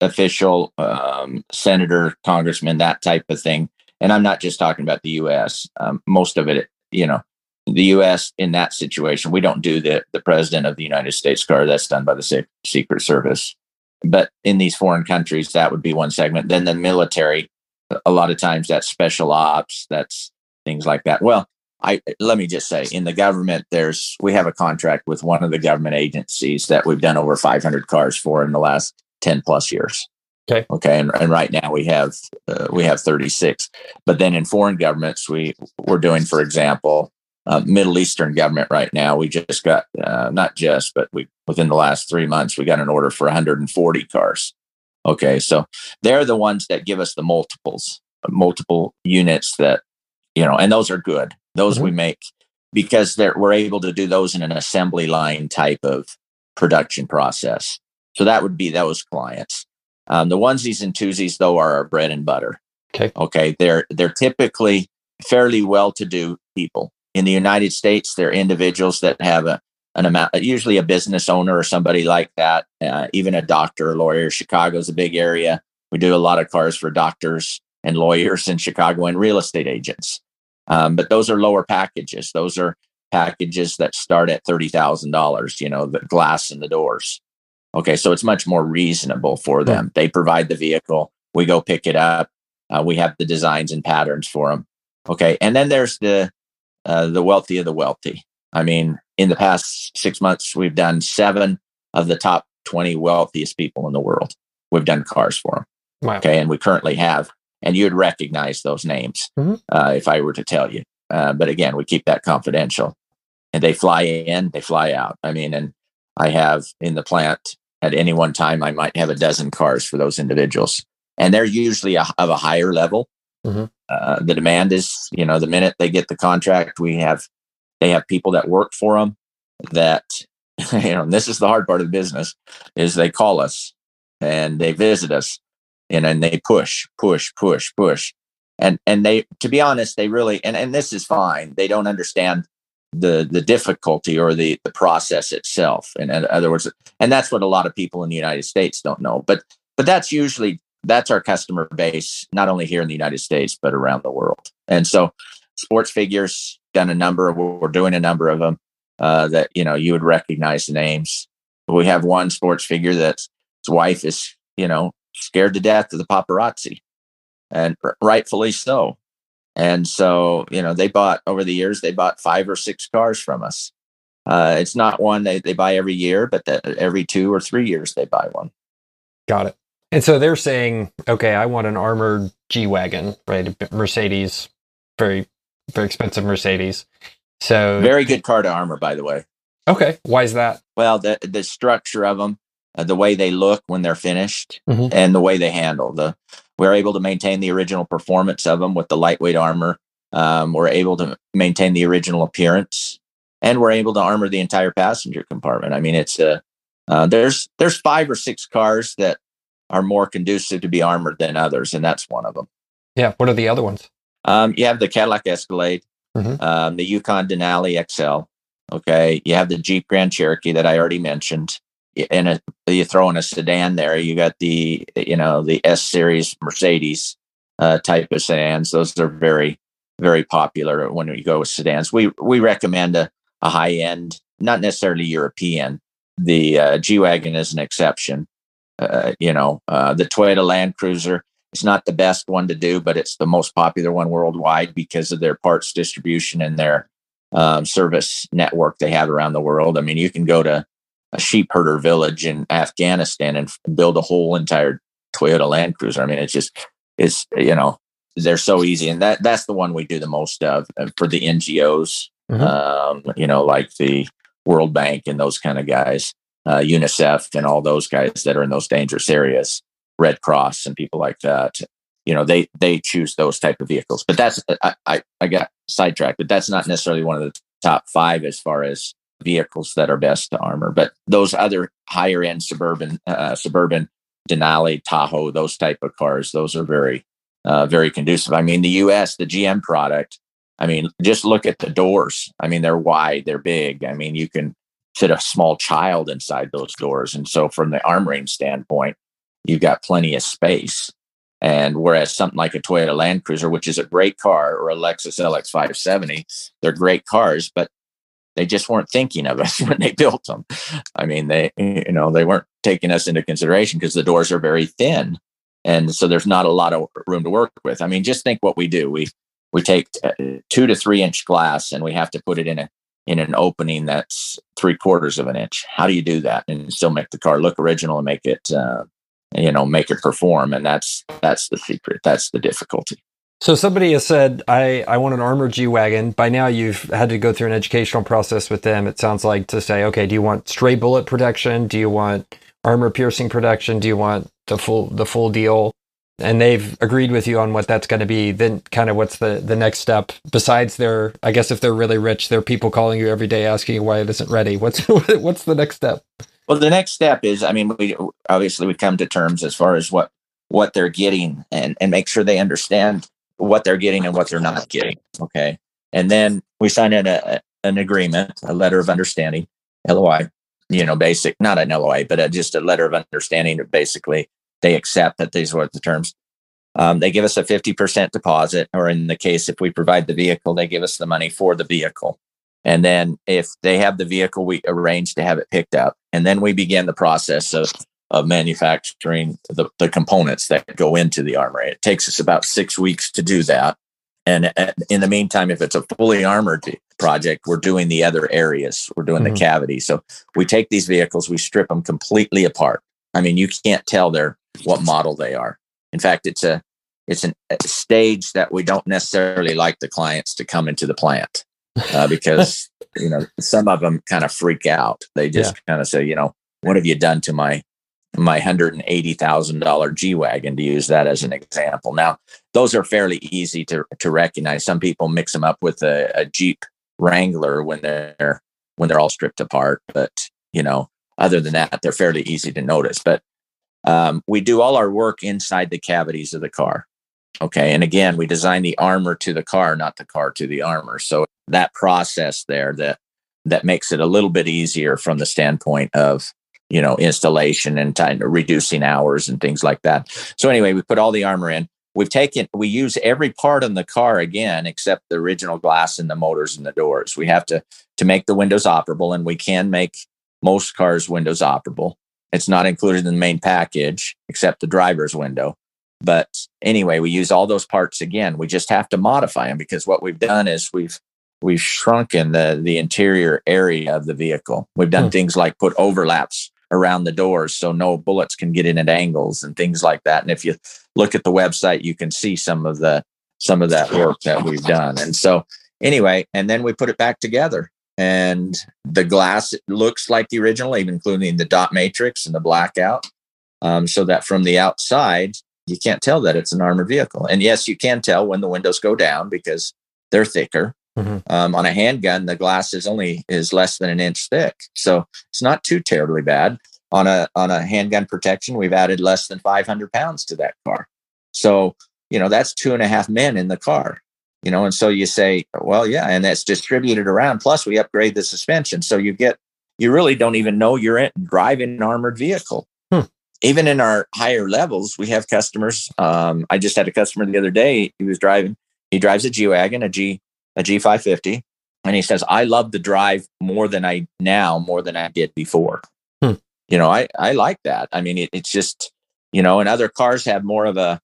official, um, senator, congressman, that type of thing. And I'm not just talking about the U.S. Um, most of it, you know, the U.S. in that situation, we don't do the the president of the United States card. That's done by the Secret Service. But in these foreign countries, that would be one segment. Then the military, a lot of times that's special ops, that's things like that. Well, I let me just say, in the government, there's we have a contract with one of the government agencies that we've done over 500 cars for in the last 10 plus years. Okay. Okay. And, and right now we have uh, we have 36. But then in foreign governments, we we're doing, for example, uh, Middle Eastern government right now. We just got, uh, not just, but we within the last three months, we got an order for 140 cars. Okay, so they're the ones that give us the multiples, multiple units that you know, and those are good. Those mm-hmm. we make because we're able to do those in an assembly line type of production process. So that would be those clients. Um, the onesies and twosies, though, are our bread and butter. Okay. Okay. They're they're typically fairly well-to-do people in the United States. They're individuals that have a an amount, usually a business owner or somebody like that, uh, even a doctor or lawyer. Chicago's a big area. We do a lot of cars for doctors and lawyers in Chicago and real estate agents. Um, but those are lower packages. Those are packages that start at $30,000, you know, the glass and the doors. Okay. So it's much more reasonable for them. They provide the vehicle. We go pick it up. Uh, we have the designs and patterns for them. Okay. And then there's the, uh, the wealthy of the wealthy. I mean, in the past six months, we've done seven of the top 20 wealthiest people in the world. We've done cars for them. Wow. Okay. And we currently have, and you'd recognize those names mm-hmm. uh, if I were to tell you. Uh, but again, we keep that confidential. And they fly in, they fly out. I mean, and I have in the plant at any one time, I might have a dozen cars for those individuals. And they're usually a, of a higher level. Mm-hmm. Uh, the demand is, you know, the minute they get the contract, we have they have people that work for them that, you know, and this is the hard part of the business is they call us and they visit us and then they push, push, push, push. And, and they, to be honest, they really, and, and this is fine. They don't understand the, the difficulty or the, the process itself. And in other words, and that's what a lot of people in the United States don't know, but, but that's usually, that's our customer base, not only here in the United States, but around the world. And so sports figures, done a number of, we're doing a number of them uh, that, you know, you would recognize the names. We have one sports figure that's his wife is, you know, scared to death of the paparazzi and rightfully so. And so, you know, they bought over the years, they bought five or six cars from us. Uh, it's not one they, they buy every year, but the, every two or three years they buy one. Got it. And so they're saying, okay, I want an armored G Wagon, right? Mercedes, very very expensive Mercedes. So very good car to armor, by the way. Okay, why is that? Well, the the structure of them, uh, the way they look when they're finished, mm-hmm. and the way they handle the. We're able to maintain the original performance of them with the lightweight armor. Um, we're able to maintain the original appearance, and we're able to armor the entire passenger compartment. I mean, it's a uh, there's there's five or six cars that are more conducive to be armored than others, and that's one of them. Yeah. What are the other ones? Um, you have the Cadillac Escalade, mm-hmm. um, the Yukon Denali XL. Okay, you have the Jeep Grand Cherokee that I already mentioned, and a, you throw in a sedan there. You got the you know the S series Mercedes uh, type of sedans. Those are very very popular when you go with sedans. We we recommend a, a high end, not necessarily European. The uh, G wagon is an exception. Uh, you know, uh, the Toyota Land Cruiser it's not the best one to do, but it's the most popular one worldwide because of their parts distribution and their um, service network they have around the world. I mean, you can go to a sheep herder village in Afghanistan and build a whole entire Toyota Land Cruiser. I mean, it's just it's you know they're so easy, and that that's the one we do the most of uh, for the NGOs. Mm-hmm. Um, you know, like the World Bank and those kind of guys, uh, UNICEF and all those guys that are in those dangerous areas. Red Cross and people like that. You know, they they choose those type of vehicles. But that's I I, I got sidetracked. But that's not necessarily one of the top five as far as vehicles that are best to armor. But those other higher end suburban uh, suburban Denali, Tahoe, those type of cars, those are very uh, very conducive. I mean, the U.S. the GM product. I mean, just look at the doors. I mean, they're wide, they're big. I mean, you can fit a small child inside those doors. And so, from the armoring standpoint, you've got plenty of space. And whereas something like a Toyota Land Cruiser, which is a great car, or a Lexus LX 570, they're great cars, but they just weren't thinking of us when they built them. I mean, they, you know, they weren't taking us into consideration because the doors are very thin. And so there's not a lot of room to work with. I mean, just think what we do. We, we take uh, two to three inch glass and we have to put it in a, in an opening that's three quarters of an inch. How do you do that and still make the car look original and make it uh, you know make it perform and that's that's the secret that's the difficulty So somebody has said, I, I want an armored G Wagon. By now, you've had to go through an educational process with them, it sounds like, to say, okay, do you want stray bullet protection? Do you want armor piercing protection? Do you want the full the full deal? And they've agreed with you on what that's going to be. Then, kind of, what's the the next step besides their? I guess if they're really rich, there are people calling you every day asking you why it isn't ready. What's what's the next step? Well, the next step is, I mean, we obviously we come to terms as far as what what they're getting and and make sure they understand what they're getting and what they're not getting. Okay. And then we sign in a, an agreement, a letter of understanding, LOI, you know, basic, not an LOI, but a, just a letter of understanding that basically they accept that these are the terms. Um, they give us a 50% deposit, or in the case, if we provide the vehicle, they give us the money for the vehicle. And then if they have the vehicle, we arrange to have it picked up. And then we begin the process of of manufacturing the, the components that go into the armor. It takes us about six weeks to do that. And in the meantime, if it's a fully armored project, we're doing the other areas. We're doing mm-hmm. the cavity. So we take these vehicles, we strip them completely apart. I mean, you can't tell they're what model they are. In fact, it's a it's an, a stage that we don't necessarily like the clients to come into the plant uh, because you know some of them kind of freak out. They just yeah. kind of say, you know, what have you done to my my $180,000 G Wagon to use that as an example. Now, those are fairly easy to, to recognize. Some people mix them up with a, a Jeep Wrangler when they're when they're all stripped apart, but you know, other than that, they're fairly easy to notice. But um, we do all our work inside the cavities of the car. Okay, and again, we design the armor to the car, not the car to the armor. So that process there that that makes it a little bit easier from the standpoint of you know, installation and time reducing hours and things like that. So anyway, we put all the armor in. We've taken we use every part in the car again except the original glass and the motors and the doors. We have to to make the windows operable, and we can make most cars windows operable. It's not included in the main package except the driver's window. But anyway, we use all those parts again. We just have to modify them because what we've done is we've we've shrunken the the interior area of the vehicle. We've done hmm. things like put overlaps around the doors so no bullets can get in at angles and things like that. And if you look at the website, you can see some of the some of that work that we've done. And so anyway, and then we put it back together. And the glass looks like the original, even including the dot matrix and the blackout. Um, so that from the outside, you can't tell that it's an armored vehicle. And yes, you can tell when the windows go down because they're thicker. Mm-hmm. Um, on a handgun, the glass is only is less than an inch thick, so it's not too terribly bad. On a on a handgun protection, we've added less than 500 pounds to that car, so you know that's two and a half men in the car. You know, and so you say, well, yeah, and that's distributed around. Plus, we upgrade the suspension, so you get you really don't even know you're in, driving an armored vehicle. Even in our higher levels, we have customers. Um, I just had a customer the other day. He was driving. He drives a G wagon, a G a G550. And he says, I love the drive more than I now, more than I did before. Hmm. You know, I, I like that. I mean, it, it's just, you know, and other cars have more of a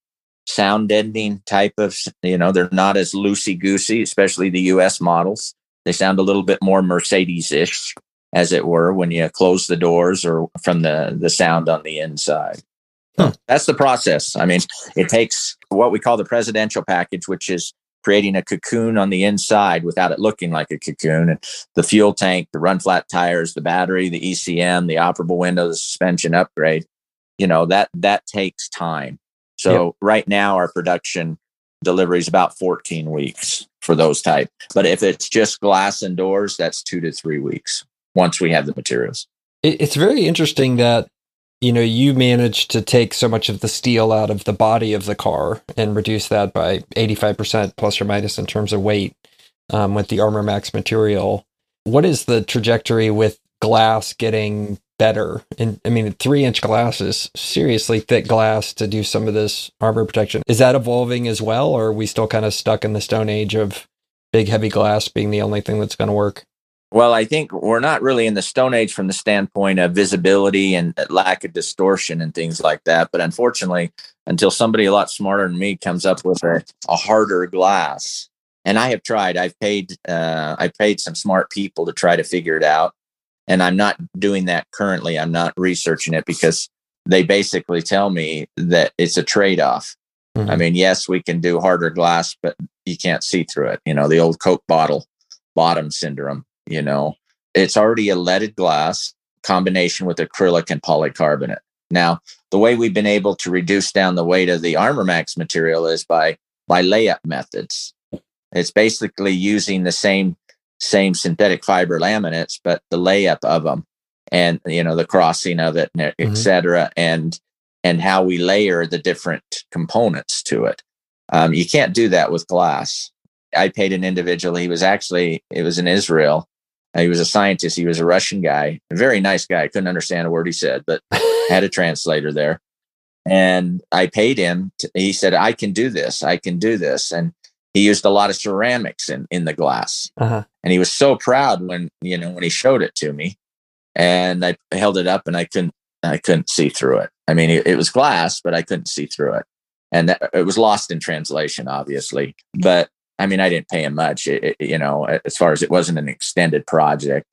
sound deadening type of, you know, they're not as loosey goosey, especially the US models. They sound a little bit more Mercedes ish, as it were, when you close the doors or from the, the sound on the inside. Huh. That's the process. I mean, it takes what we call the presidential package, which is creating a cocoon on the inside without it looking like a cocoon. And the fuel tank, the run flat tires, the battery, the ECM, the operable window, the suspension upgrade, you know, that that takes time. So right now our production delivery is about 14 weeks for those type. But if it's just glass and doors, that's two to three weeks once we have the materials. It's very interesting that you know, you managed to take so much of the steel out of the body of the car and reduce that by 85% plus or minus in terms of weight um, with the Armor Max material. What is the trajectory with glass getting better? And I mean, three inch glass is seriously thick glass to do some of this armor protection. Is that evolving as well, or are we still kind of stuck in the stone age of big, heavy glass being the only thing that's going to work? Well, I think we're not really in the Stone Age from the standpoint of visibility and lack of distortion and things like that. But unfortunately, until somebody a lot smarter than me comes up with a, a harder glass, and I have tried, I've paid, uh, I paid some smart people to try to figure it out, and I'm not doing that currently. I'm not researching it because they basically tell me that it's a trade off. Mm-hmm. I mean, yes, we can do harder glass, but you can't see through it. You know, the old Coke bottle bottom syndrome, you know, it's already a leaded glass combination with acrylic and polycarbonate. Now, the way we've been able to reduce down the weight of the ArmorMax material is by by layup methods. It's basically using the same same synthetic fiber laminates, but the layup of them and you know the crossing of it, mm-hmm. et cetera, and and how we layer the different components to it. Um, you can't do that with glass. I paid an individual. He was actually it was in Israel. He was a scientist. He was a Russian guy, a very nice guy. I couldn't understand a word he said, but had a translator there. And I paid him. To, he said, "I can do this. I can do this." And he used a lot of ceramics in in the glass. Uh-huh. And he was so proud when you know when he showed it to me. And I held it up, and I couldn't I couldn't see through it. I mean, it, it was glass, but I couldn't see through it, and that, it was lost in translation, obviously. But I mean, I didn't pay him much, it, you know, as far as it wasn't an extended project.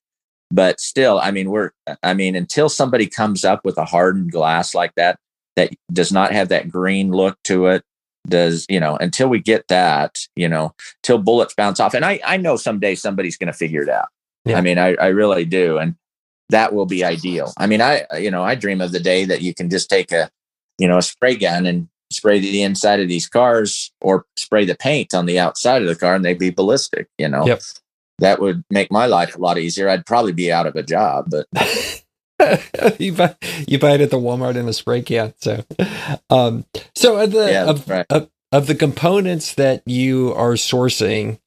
But still, I mean, we're, uh, I mean, until somebody comes up with a hardened glass like that, that does not have that green look to it, does, you know, until we get that, you know, till bullets bounce off. And I, I know someday somebody's going to figure it out. Yeah. I mean, I, I really do. And that will be ideal. I mean, I, you know, I dream of the day that you can just take a, you know, a spray gun and spray the inside of these cars or spray the paint on the outside of the car and they'd be ballistic, you know. Yep. That would make my life a lot easier. I'd probably be out of a job, but you buy you buy it at the Walmart in a spray can. So, um, so of the yeah, of, right. of, of the components that you are sourcing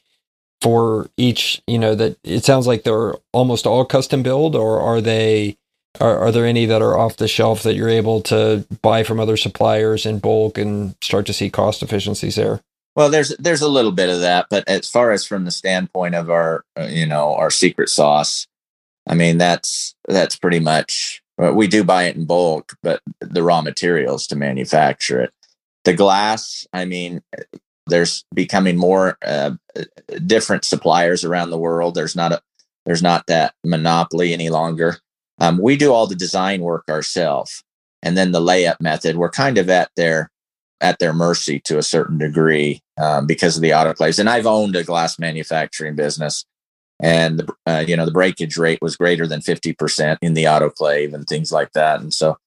for each, you know, that it sounds like they're almost all custom build, or are they are, are there any that are off the shelf that you're able to buy from other suppliers in bulk and start to see cost efficiencies there? Well, there's there's a little bit of that, but as far as from the standpoint of our uh, you know our secret sauce, I mean that's that's pretty much we do buy it in bulk, but the raw materials to manufacture it. The glass, I mean, there's becoming more uh, different suppliers around the world. There's not a there's not that monopoly any longer. Um, we do all the design work ourselves, and then the layup method. We're kind of at their at their mercy to a certain degree um, because of the autoclaves. And I've owned a glass manufacturing business, and the, uh, you know the breakage rate was greater than fifty percent in the autoclave and things like that. And so,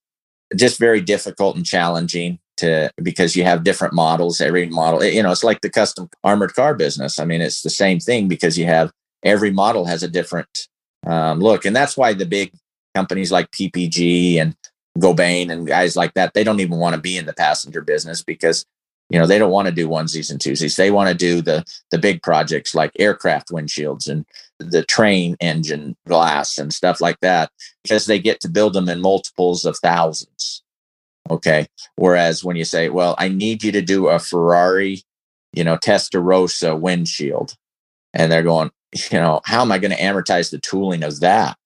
just very difficult and challenging to because you have different models. Every model, you know, it's like the custom armored car business. I mean, it's the same thing because you have every model has a different um, look, and that's why the big companies like PPG and Gobain and guys like that, they don't even want to be in the passenger business because you know they don't want to do onesies and twosies. They want to do the the big projects like aircraft windshields and the train engine glass and stuff like that because they get to build them in multiples of thousands. Okay. Whereas when you say, well, I need you to do a Ferrari, you know, Testarossa windshield, and they're going, you know, how am I going to amortize the tooling of that?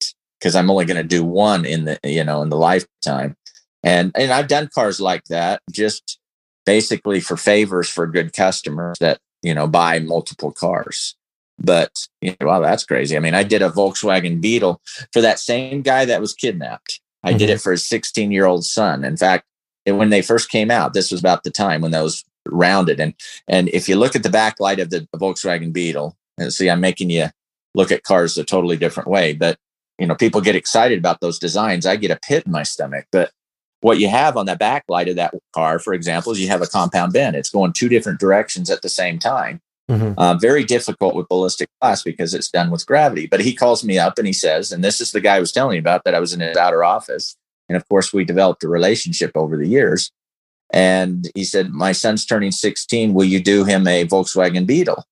Because I'm only going to do one in the you know in the lifetime. And and I've done cars like that just basically for favors for good customers that you know buy multiple cars. But you know, wow, that's crazy. I mean, I did a Volkswagen Beetle for that same guy that was kidnapped. I mm-hmm. did it for his 16 year old son. In fact, it, when they first came out, this was about the time when those rounded. And and if you look at the backlight of the Volkswagen Beetle, and see, I'm making you look at cars a totally different way. But you know, people get excited about those designs. I get a pit in my stomach. But what you have on the backlight of that car, for example, is you have a compound bend. It's going two different directions at the same time. Mm-hmm. Uh, very difficult with ballistic glass because it's done with gravity. But he calls me up and he says, and this is the guy I was telling you about that I was in his outer office. And of course, we developed a relationship over the years. And he said, My son's turning 16. Will you do him a Volkswagen Beetle?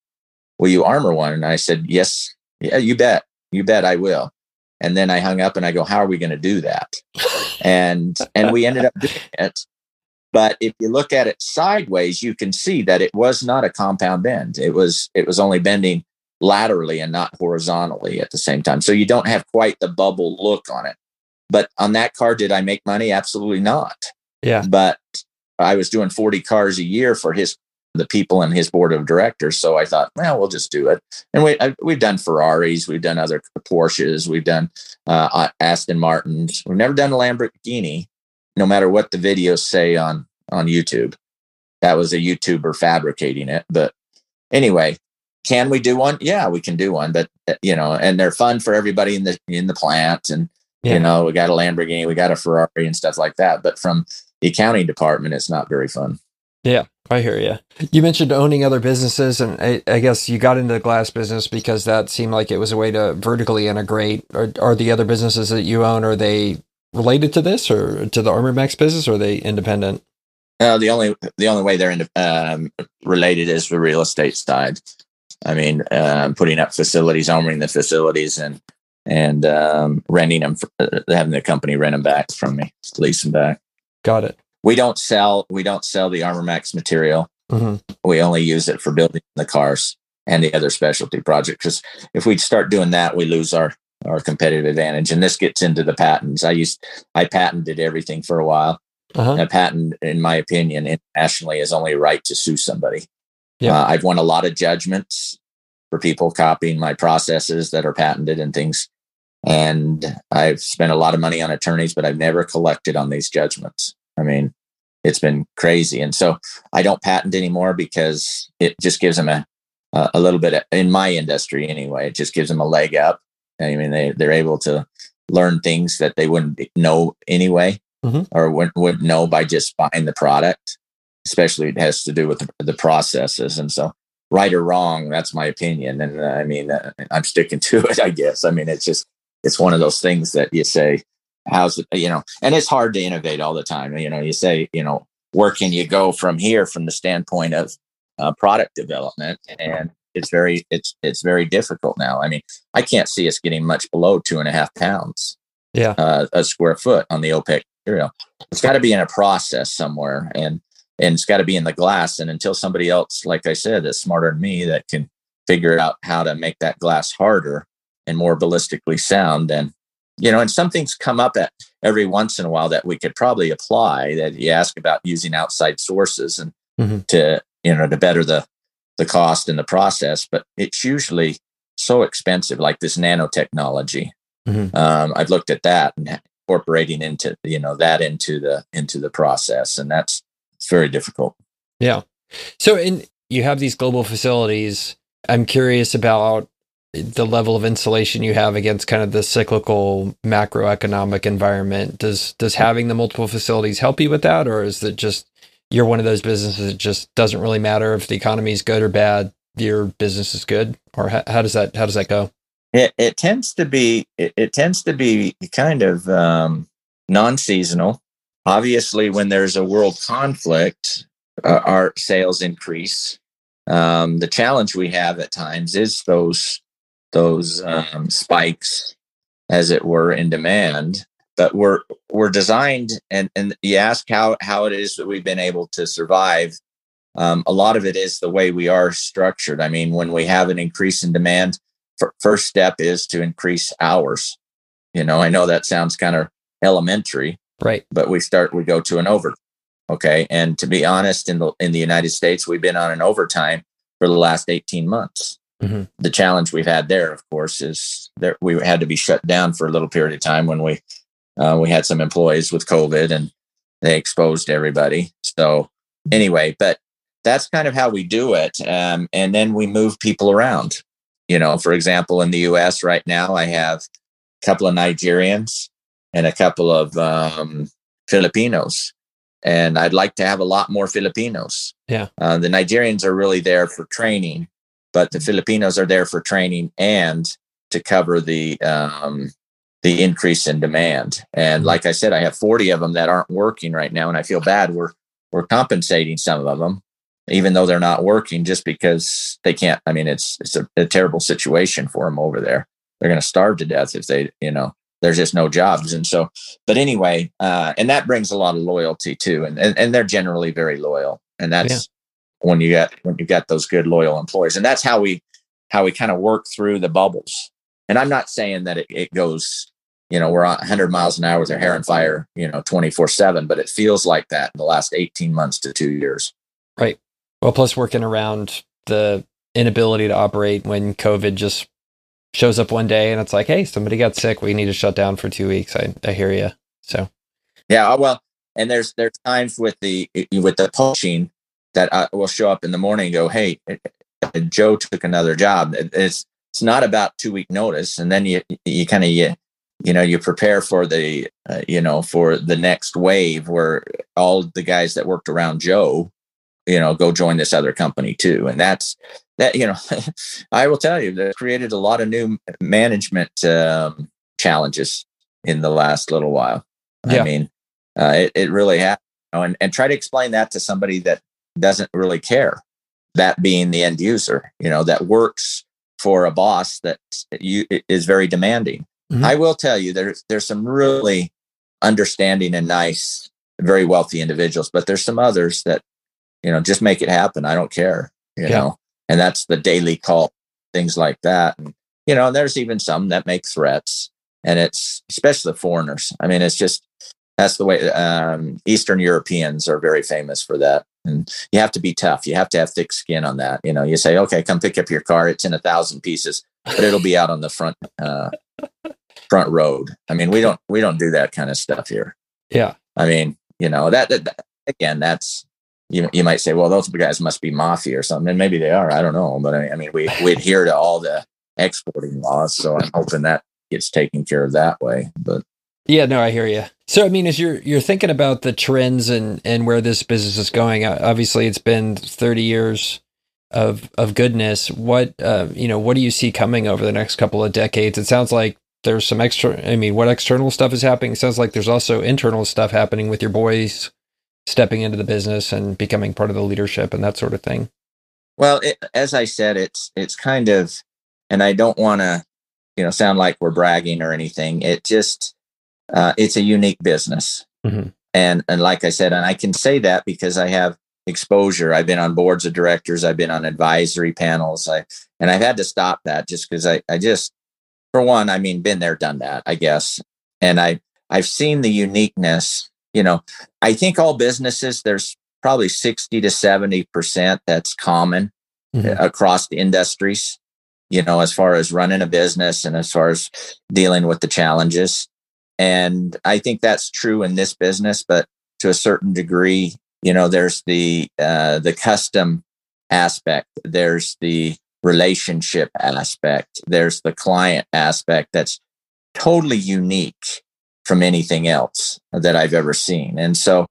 Will you armor one? And I said, Yes. Yeah, you bet. You bet I will. And then I hung up and I go, how are we going to do that? And and we ended up doing it. But if you look at it sideways, you can see that it was not a compound bend. It was it was only bending laterally and not horizontally at the same time. So you don't have quite the bubble look on it. But on that car, did I make money? Absolutely not. Yeah. But I was doing 40 cars a year for his the people in his board of directors. So I thought, well, we'll just do it. And we I, we've done Ferraris, we've done other Porsches, we've done uh, Aston Martins. We've never done a Lamborghini, no matter what the videos say on on YouTube. that was a YouTuber fabricating it. But anyway, can we do one? Yeah, we can do one. But uh, you know, and they're fun for everybody in the in the plant. And yeah. you know, we got a Lamborghini, we got a Ferrari, and stuff like that. But from the accounting department, it's not very fun. Yeah, I hear you. You mentioned owning other businesses, and I, I, guess you got into the glass business because that seemed like it was a way to vertically integrate. Are, are the other businesses that you own are they related to this or to the Armor Max business, or are they independent? No, the only the only way they're in, um, related is the real estate side. I mean, um, putting up facilities, owning the facilities, and and um, renting them, for, uh, having the company rent them back from me, lease them back. Got it. We don't sell we don't sell the ArmorMax material. Mm-hmm. We only use it for building the cars and the other specialty projects. Because if we start doing that, we lose our our competitive advantage. And this gets into the patents. I used I patented everything for a while. Uh-huh. A patent, in my opinion, internationally is only a right to sue somebody. Yeah. Uh, I've won a lot of judgments for people copying my processes that are patented and things. And I've spent a lot of money on attorneys, but I've never collected on these judgments. I mean, it's been crazy. And so I don't patent anymore because it just gives them a, a little bit of, in my industry anyway, it just gives them a leg up. I mean, they, they're able to learn things that they wouldn't know anyway mm-hmm. or wouldn't, wouldn't know by just buying the product, especially it has to do with the, the processes. And so right or wrong, that's my opinion. And uh, I mean, uh, I'm sticking to it, I guess. I mean, it's just, it's one of those things that you say, how's it, you know, and it's hard to innovate all the time. You know, you say, you know, where can you go from here from the standpoint of uh, product development? And it's very, it's, it's very difficult now. I mean, I can't see us getting much below two and a half pounds. Yeah. Uh, a square foot on the opaque material. It's got to be in a process somewhere and, and it's got to be in the glass. And until somebody else, like I said, that's smarter than me that can figure out how to make that glass harder and more ballistically sound, then you know, and some things come up at every once in a while that we could probably apply that you ask about using outside sources and mm-hmm. to, you know, to better the, the cost and the process, but it's usually so expensive, like this nanotechnology. Mm-hmm. Um, I've looked at that and incorporating into, you know, that into the, into the process. And that's it's very difficult. Yeah. So in, you have these global facilities. I'm curious about the level of insulation you have against kind of the cyclical macroeconomic environment does does having the multiple facilities help you with that? Or is it just you're one of those businesses that just doesn't really matter if the economy is good or bad your business is good? Or how, how does that how does that go? It, it tends to be it, it, tends to be kind of um, non-seasonal. Obviously when there's a world conflict uh, our sales increase. Um, the challenge we have at times is those those um, spikes, as it were, in demand. But we're we're designed, and and you ask how how it is that we've been able to survive. Um, a lot of it is the way we are structured. I mean, when we have an increase in demand, first step is to increase hours. You know, I know that sounds kind of elementary, right? But we start we go to an over. Okay, and to be honest, in the in the United States, we've been on an overtime for the last eighteen months. Mm-hmm. The challenge we've had there, of course, is that we had to be shut down for a little period of time when we uh, we had some employees with COVID and they exposed everybody. So anyway, but that's kind of how we do it, um, and then we move people around. You know, for example, in the U.S. right now, I have a couple of Nigerians and a couple of um, Filipinos and I'd like to have a lot more Filipinos. Yeah, uh, the Nigerians are really there for training, but the Filipinos are there for training and to cover the um, the increase in demand. And mm-hmm. like I said, I have 40 of them that aren't working right now, and I feel bad. We're we're compensating some of them, even though they're not working, just because they can't. I mean, it's it's a, a terrible situation for them over there. They're going to starve to death if they, you know, there's just no jobs. And so, but anyway, uh, and that brings a lot of loyalty too, and and, and they're generally very loyal, and that's when you get when you get those good loyal employees. And that's how we how we kind of work through the bubbles. And i'm not saying that it, it goes you know we're 100 miles an hour with our hair on fire you know 24 7 but it feels like that in the last 18 months to two years. Right. Well plus working around the inability to operate when covid just shows up one day and it's like hey somebody got sick we need to shut down for two weeks. I, I hear you so. Yeah well and there's there's times with the with the pushing that I will show up in the morning and go, Hey, Joe took another job. It's, it's not about two week notice. And then you, you kind of, you, you know, you prepare for the, uh, you know, for the next wave where all the guys that worked around Joe, you know, go join this other company too. And that's that, you know, I will tell you that created a lot of new management um, challenges in the last little while. Yeah. I mean, uh, it, it really happened. You know, and, and try to explain that to somebody that doesn't really care that being the end user, you know, that works for a boss that you is very demanding. Mm-hmm. I will tell you there's there's some really understanding and nice, very wealthy individuals, but there's some others that, you know, just make it happen. I don't care, you yeah. know, and that's the daily call, things like that. And, you know, there's even some that make threats and it's especially the foreigners. I mean, it's just, that's the way um, Eastern Europeans are very famous for that. And you have to be tough. You have to have thick skin on that. You know, you say, okay, come pick up your car. It's in a thousand pieces, but it'll be out on the front uh, front road. I mean, we don't we don't do that kind of stuff here. Yeah. I mean, you know that, that, that again, that's you you might say, well, those guys must be mafia or something, and maybe they are. I don't know, but I, I mean, we we adhere to all the exporting laws, so I'm hoping that gets taken care of that way. But yeah, no, I hear you. So, I mean, as you're you're thinking about the trends and and where this business is going, obviously, it's been 30 years of of goodness. What uh, you know, what do you see coming over the next couple of decades? It sounds like there's some extra. I mean, what external stuff is happening? It sounds like there's also internal stuff happening with your boys stepping into the business and becoming part of the leadership and that sort of thing. Well, it, as I said, it's it's kind of, and I don't want to, you know, sound like we're bragging or anything. It just uh, it's a unique business. Mm-hmm. And and like I said, and I can say that because I have exposure. I've been on boards of directors. I've been on advisory panels. I and I've had to stop that just because I I just for one, I mean, been there, done that, I guess. And I I've seen the uniqueness. You know, I think all businesses there's probably sixty to seventy percent that's common mm-hmm. across the industries. You know, as far as running a business and as far as dealing with the challenges. And I think that's true in this business, but to a certain degree, you know, there's the uh, the custom aspect, there's the relationship aspect, there's the client aspect that's totally unique from anything else that I've ever seen. And so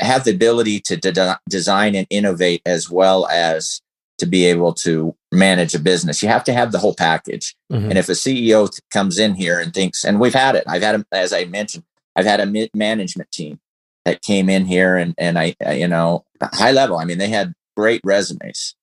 have the ability to de- design and innovate as well as to be able to manage a business. You have to have the whole package. Mm-hmm. And if a CEO comes in here and thinks, and we've had it, I've had, as I mentioned, I've had a management team that came in here and, and I, I, you know, high level. I mean, they had great resumes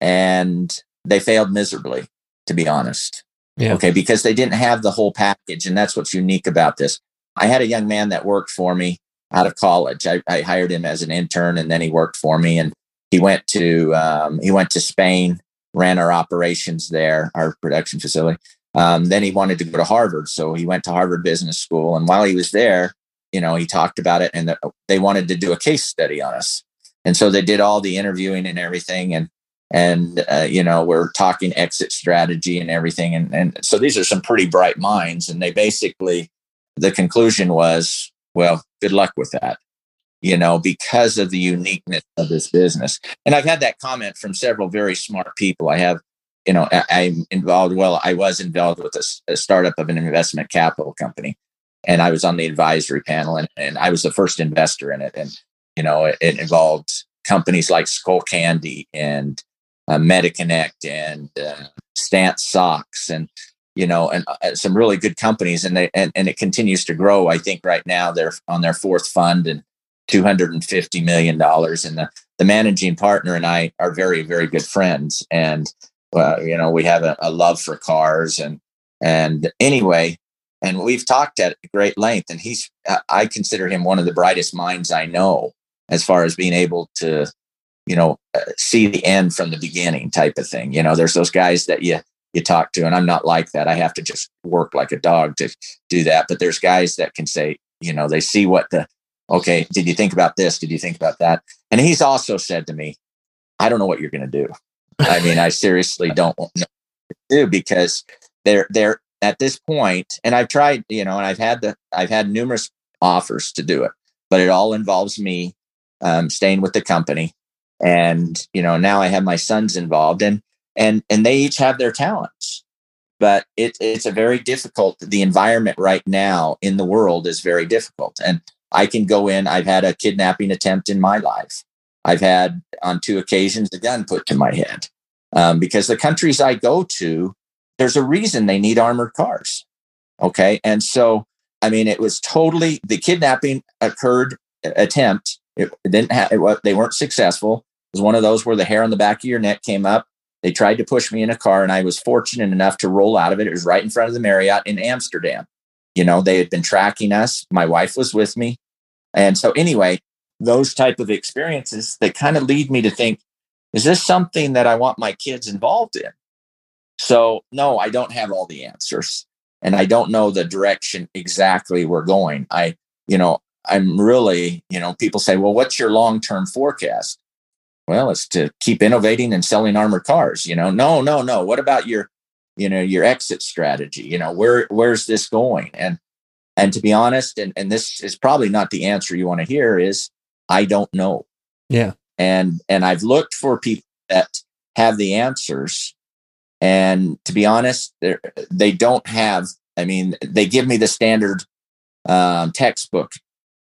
and they failed miserably, to be honest. Yeah. Okay. Because they didn't have the whole package. And that's what's unique about this. I had a young man that worked for me out of college. I, I hired him as an intern and then he worked for me. And he went to um, he went to Spain, ran our operations there, our production facility. Um, then he wanted to go to Harvard, so he went to Harvard Business School. And while he was there, you know, he talked about it, and the, they wanted to do a case study on us. And so they did all the interviewing and everything, and and uh, you know we're talking exit strategy and everything, and and so these are some pretty bright minds, and they basically the conclusion was, well, good luck with that you know, because of the uniqueness of this business. And I've had that comment from several very smart people. I have, you know, I, am involved. Well, I was involved with a, a, startup of an investment capital company, and I was on the advisory panel, and, and I was the first investor in it. And you know, it, it involved companies like Skullcandy and uh, MediConnect and uh, Stance Socks and you know, and uh, some really good companies, and they and, and it continues to grow. I think right now they're on their fourth fund, and 250 million dollars and the, the managing partner and i are very very good friends and uh, you know we have a, a, love for cars and and anyway and we've talked at great length and he's i consider him one of the brightest minds i know as far as being able to you know uh, see the end from the beginning type of thing you know there's those guys that you you talk to and i'm not like that i have to just work like a dog to do that but there's guys that can say you know they see what the okay, did you think about this? Did you think about that? And he's also said to me, I don't know what you're going to do. I mean, I seriously don't know do because they're they're at this point, and I've tried, you know, and I've had the I've had numerous offers to do it, but it all involves me um, staying with the company. and you know now I have my sons involved, and and and they each have their talents, but it, it's a very difficult. The environment right now in the world is very difficult, and I can go in. I've had a kidnapping attempt in my life. I've had on two occasions a gun put to my head um, because the countries I go to, there's a reason they need armored cars. Okay, and so I mean, it was totally the kidnapping occurred attempt. It, didn't have it, they weren't successful. It was one of those where the hair on the back of your neck came up. They tried to push me in a car, and I was fortunate enough to roll out of it. It was right in front of the Marriott in Amsterdam. You know, they had been tracking us. My wife was with me, and so anyway, those type of experiences that kind of lead me to think, is this something that I want my kids involved in? So no, I don't have all the answers and I don't know the direction exactly we're going. I, you know, I'm really, you know, people say, well, what's your long term forecast? Well, it's to keep innovating and selling armored cars. You know, no, no, no. What about your, you know, your exit strategy? You know, where where's this going? And and to be honest, and and this is probably not the answer you want to hear, is I don't know. Yeah. And and I've looked for people that have the answers and to be honest, they don't have, I mean, they give me the standard um, textbook,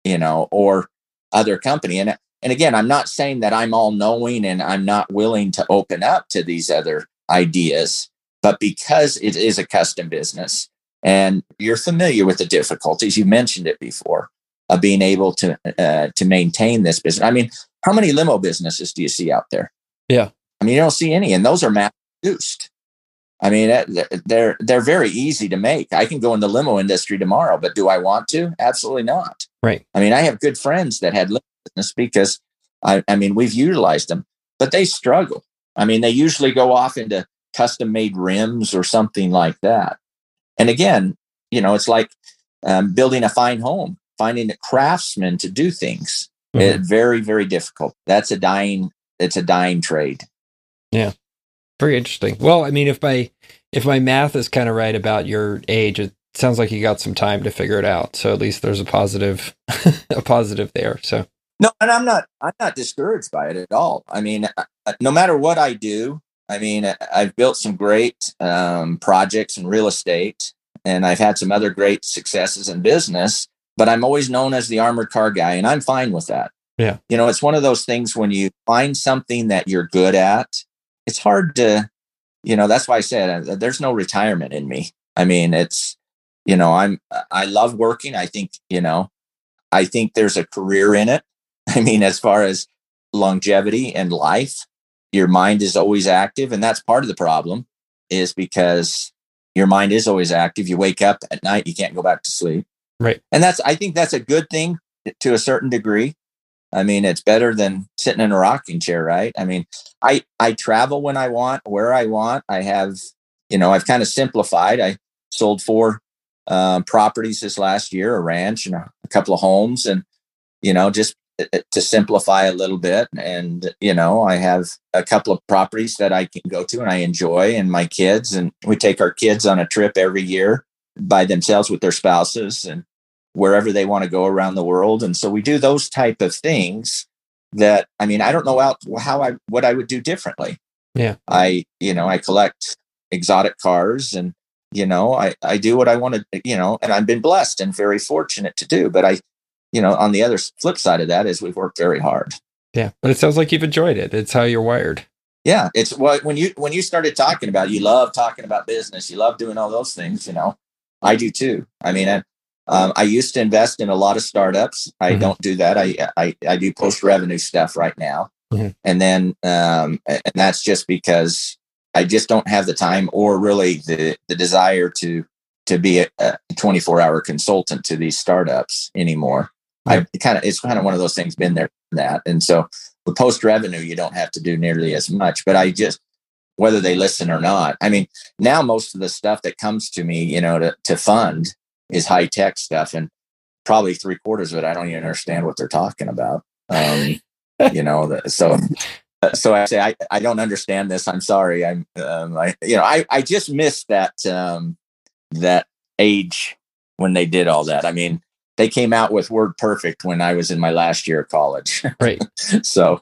you know, or other company. And, and again, I'm not saying that I'm all knowing and I'm not willing to open up to these other ideas, but because it is a custom business and you're familiar with the difficulties, you mentioned it before of being able to, uh, to maintain this business. I mean, how many limo businesses do you see out there? Yeah. I mean, you don't see any, and those are mass produced. I mean, they're they're very easy to make. I can go in the limo industry tomorrow, but do I want to? Absolutely not. Right. I mean, I have good friends that had limo business because I, I mean, we've utilized them, but they struggle. I mean, they usually go off into custom made rims or something like that. And again, you know, it's like um, building a fine home, finding a craftsman to do things. Mm-hmm. It, very, very difficult. That's a dying. It's a dying trade. Yeah. Very interesting. Well, I mean, if my if my math is kind of right about your age, it sounds like you got some time to figure it out. So at least there's a positive a positive there. So no, and I'm not I'm not discouraged by it at all. I mean, no matter what I do, I mean, I've built some great um, projects in real estate, and I've had some other great successes in business. But I'm always known as the armored car guy, and I'm fine with that. Yeah, you know, it's one of those things when you find something that you're good at it's hard to, you know, that's why I said uh, there's no retirement in me. I mean, it's, you know, I'm, I love working. I think, you know, I think there's a career in it. I mean, as far as longevity and life, your mind is always active. And that's part of the problem is because your mind is always active. You wake up at night, you can't go back to sleep. Right. And that's, I think that's a good thing to a certain degree. I mean, it's better than sitting in a rocking chair, right? I mean, I I travel when I want, where I want. I have, you know, I've kind of simplified. I sold four um, properties this last year, a ranch and a, a couple of homes, and you know, just to simplify a little bit. And you know, I have a couple of properties that I can go to and I enjoy, and my kids, and we take our kids on a trip every year by themselves with their spouses, and wherever they want to go around the world. And so we do those type of things that, I mean, I don't know how, how I, what I would do differently. Yeah. I, you know, I collect exotic cars and, you know, I, I do what I want to, you know, and I've been blessed and very fortunate to do. But I, you know, on the other flip side of that is we've worked very hard. Yeah. But it sounds like you've enjoyed it. It's how you're wired. Yeah. It's what, when you, when you started talking about, you love talking about business, you love doing all those things, you know, I do too. I mean, um, I used to invest in a lot of startups. I mm-hmm. don't do that. I, I, I do post revenue stuff right now. Mm-hmm. And then, um, and that's just because I just don't have the time or really the, the desire to, to be a, a 24 hour consultant to these startups anymore. I kind of, it's kind of one of those things been there that. And so with post revenue, you don't have to do nearly as much, but I just, whether they listen or not. I mean, now most of the stuff that comes to me, you know, to, to fund is high tech stuff, and probably three quarters of it I don't even understand what they're talking about. Um, you know, so so I say I, I don't understand this. I'm sorry. I'm um, I you know I I just missed that um, that age when they did all that. I mean, they came out with WordPerfect when I was in my last year of college. Right. so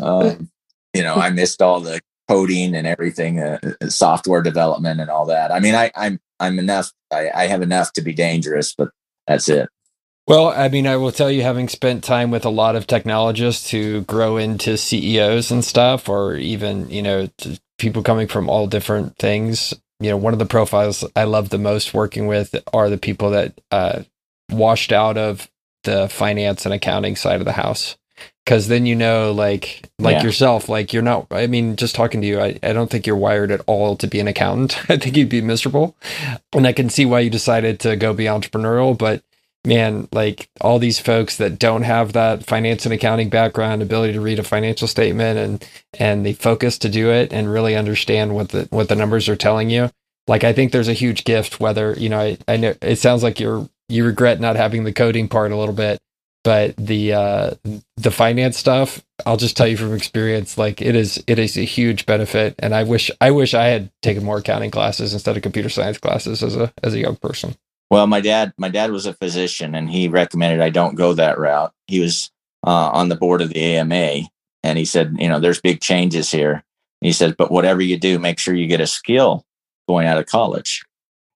Um, you know, I missed all the coding and everything, uh, uh, software development and all that. I mean, I, I'm I'm enough. I, I have enough to be dangerous, but that's it. Well, I mean, I will tell you, having spent time with a lot of technologists who grow into CEOs and stuff, or even, you know, people coming from all different things. You know, one of the profiles I love the most working with are the people that uh, washed out of the finance and accounting side of the house. Cause then you know, like, like yeah. yourself, like you're not, I mean, just talking to you, I, I don't think you're wired at all to be an accountant. I think you'd be miserable. And I can see why you decided to go be entrepreneurial, but man, like all these folks that don't have that finance and accounting background, ability to read a financial statement and and the focus to do it and really understand what the what the numbers are telling you. Like I think there's a huge gift whether, you know, I, I know it sounds like you're you regret not having the coding part a little bit, but the uh the finance stuff, I'll just tell you from experience, like it is it is a huge benefit. And I wish I wish I had taken more accounting classes instead of computer science classes as a as a young person. Well, my dad, my dad was a physician, and he recommended I don't go that route. He was uh, on the board of the AMA, and he said, you know, there's big changes here. He said, but whatever you do, make sure you get a skill going out of college.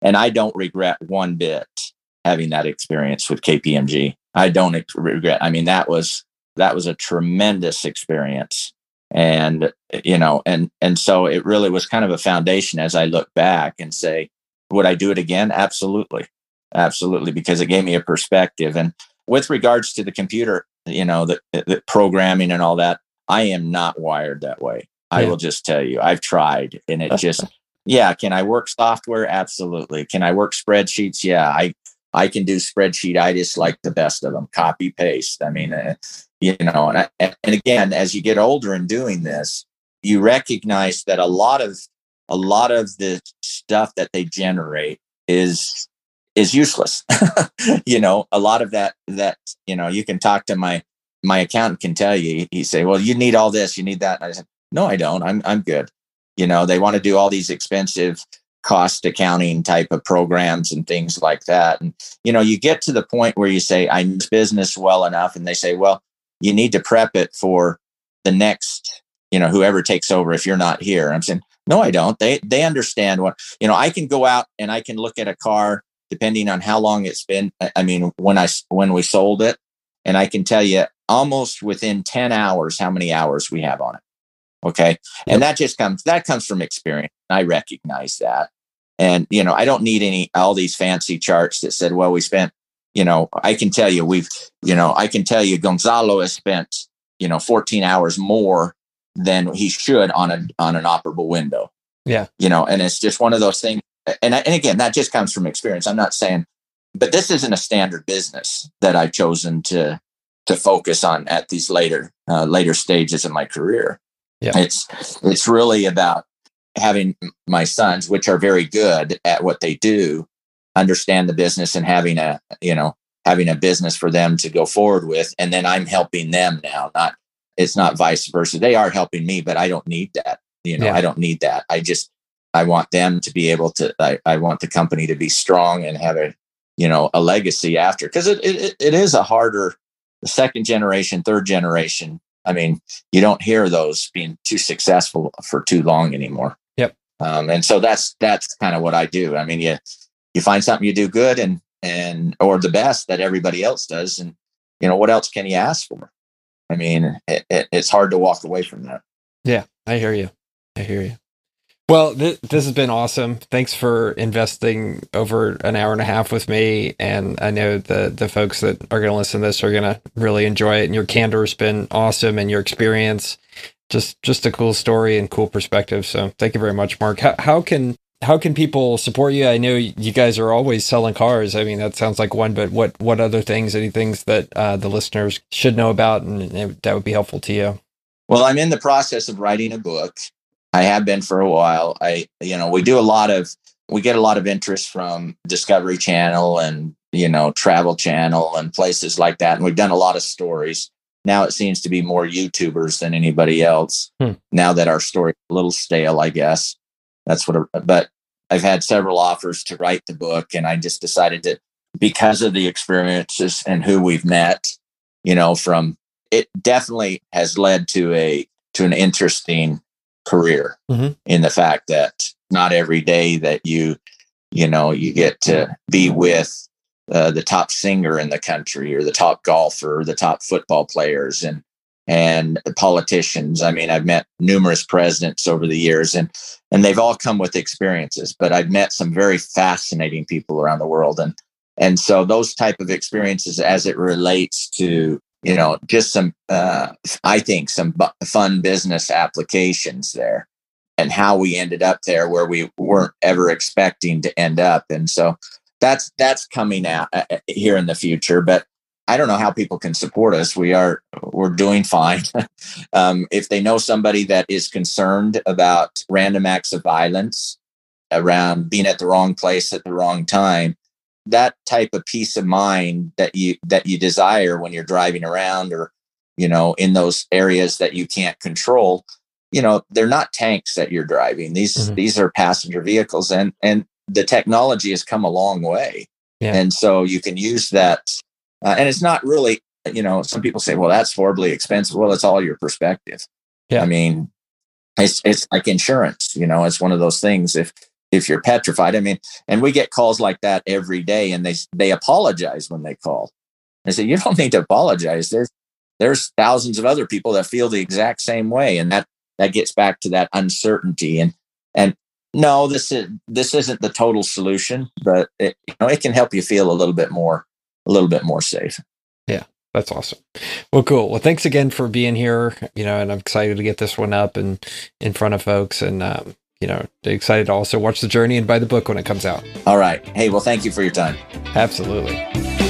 And I don't regret one bit having that experience with KPMG. I don't regret. I mean, that was that was a tremendous experience, and you know, and and so it really was kind of a foundation as I look back and say, would I do it again? Absolutely absolutely because it gave me a perspective and with regards to the computer you know the, the programming and all that i am not wired that way yeah. i will just tell you i've tried and it just yeah can i work software absolutely can i work spreadsheets yeah i i can do spreadsheet i just like the best of them copy paste i mean uh, you know and, I, and again as you get older in doing this you recognize that a lot of a lot of the stuff that they generate is is useless. you know, a lot of that that you know you can talk to my my accountant can tell you. He say, "Well, you need all this, you need that." And I said, "No, I don't. I'm I'm good." You know, they want to do all these expensive cost accounting type of programs and things like that. And you know, you get to the point where you say, "I know business well enough," and they say, "Well, you need to prep it for the next." You know, whoever takes over if you're not here. I'm saying, no, I don't. They they understand what you know. I can go out and I can look at a car depending on how long it's been. I mean, when I when we sold it, and I can tell you almost within 10 hours how many hours we have on it. Okay. Yep. And that just comes that comes from experience. I recognize that. And you know, I don't need any all these fancy charts that said, well, we spent, you know, I can tell you we've, you know, I can tell you Gonzalo has spent, you know, 14 hours more than he should on a on an operable window. Yeah. You know, and it's just one of those things and, and again, that just comes from experience. I'm not saying, but this isn't a standard business that I've chosen to to focus on at these later uh, later stages of my career. Yeah. It's it's really about having my sons, which are very good at what they do, understand the business and having a you know having a business for them to go forward with, and then I'm helping them now. Not it's not vice versa. They are helping me, but I don't need that. You know, yeah. I don't need that. I just I want them to be able to, I, I want the company to be strong and have a, you know, a legacy after, because it, it, it is a harder, second generation, third generation. I mean, you don't hear those being too successful for too long anymore. Um, and so that's, that's kind of what I do. I mean, you, you find something you do good and, and, or the best that everybody else does. And, you know, what else can you ask for? I mean, it, it, it's hard to walk away from that. Yeah, I hear you. I hear you. Well, th- this has been awesome. Thanks for investing over an hour and a half with me. And I know the the folks that are going to listen to this are going to really enjoy it. And your candor has been awesome, and your experience, just just a cool story and cool perspective. So thank you very much, Mark. How, how can how can people support you? I know you guys are always selling cars. I mean, that sounds like one, but what what other things? Any things that uh, the listeners should know about, and that would be helpful to you? Well, I'm in the process of writing a book I have been for a while. I, you know, we do a lot of, we get a lot of interest from Discovery Channel and, you know, Travel Channel and places like that. And we've done a lot of stories. Now it seems to be more YouTubers than anybody else. Hmm. Now that our story a little stale, I guess. That's what, but I've had several offers to write the book and I just decided to, because of the experiences and who we've met, you know, from it definitely has led to a to an interesting career mm-hmm. in the fact that not every day that you you know you get to be with uh, the top singer in the country or the top golfer or the top football players and and politicians. I mean i've met numerous presidents over the years and and they've all come with experiences but i've met some very fascinating people around the world. And and so those type of experiences as it relates to you know just some uh, i think some bu- fun business applications there and how we ended up there where we weren't ever expecting to end up. And so that's that's coming out uh, uh, here in the future but i don't know how people can support us. We are we're doing fine. Um, if they know somebody that is concerned about random acts of violence around being at the wrong place at the wrong time that type of peace of mind that you that you desire when you're driving around or you know in those areas that you can't control you know they're not tanks that you're driving. These mm-hmm. these are passenger vehicles and and the technology has come a long way yeah. and so you can use that uh, and it's not really you know some people say well that's horribly expensive well it's all your perspective yeah i mean it's it's like insurance you know it's one of those things if if you're petrified. I mean, and we get calls like that every day, and they they apologize when they call. I say, you don't need to apologize. There's there's thousands of other people that feel the exact same way, and that that gets back to that uncertainty. And and no, this is this isn't the total solution, but it, you know it can help you feel a little bit more a little bit more safe. Yeah. That's awesome. Well, cool. Well, thanks again for being here. You know, and I'm excited to get this one up and in front of folks. And um, you know, excited to also watch the journey and buy the book when it comes out. All right. Hey, well, thank you for your time. Absolutely.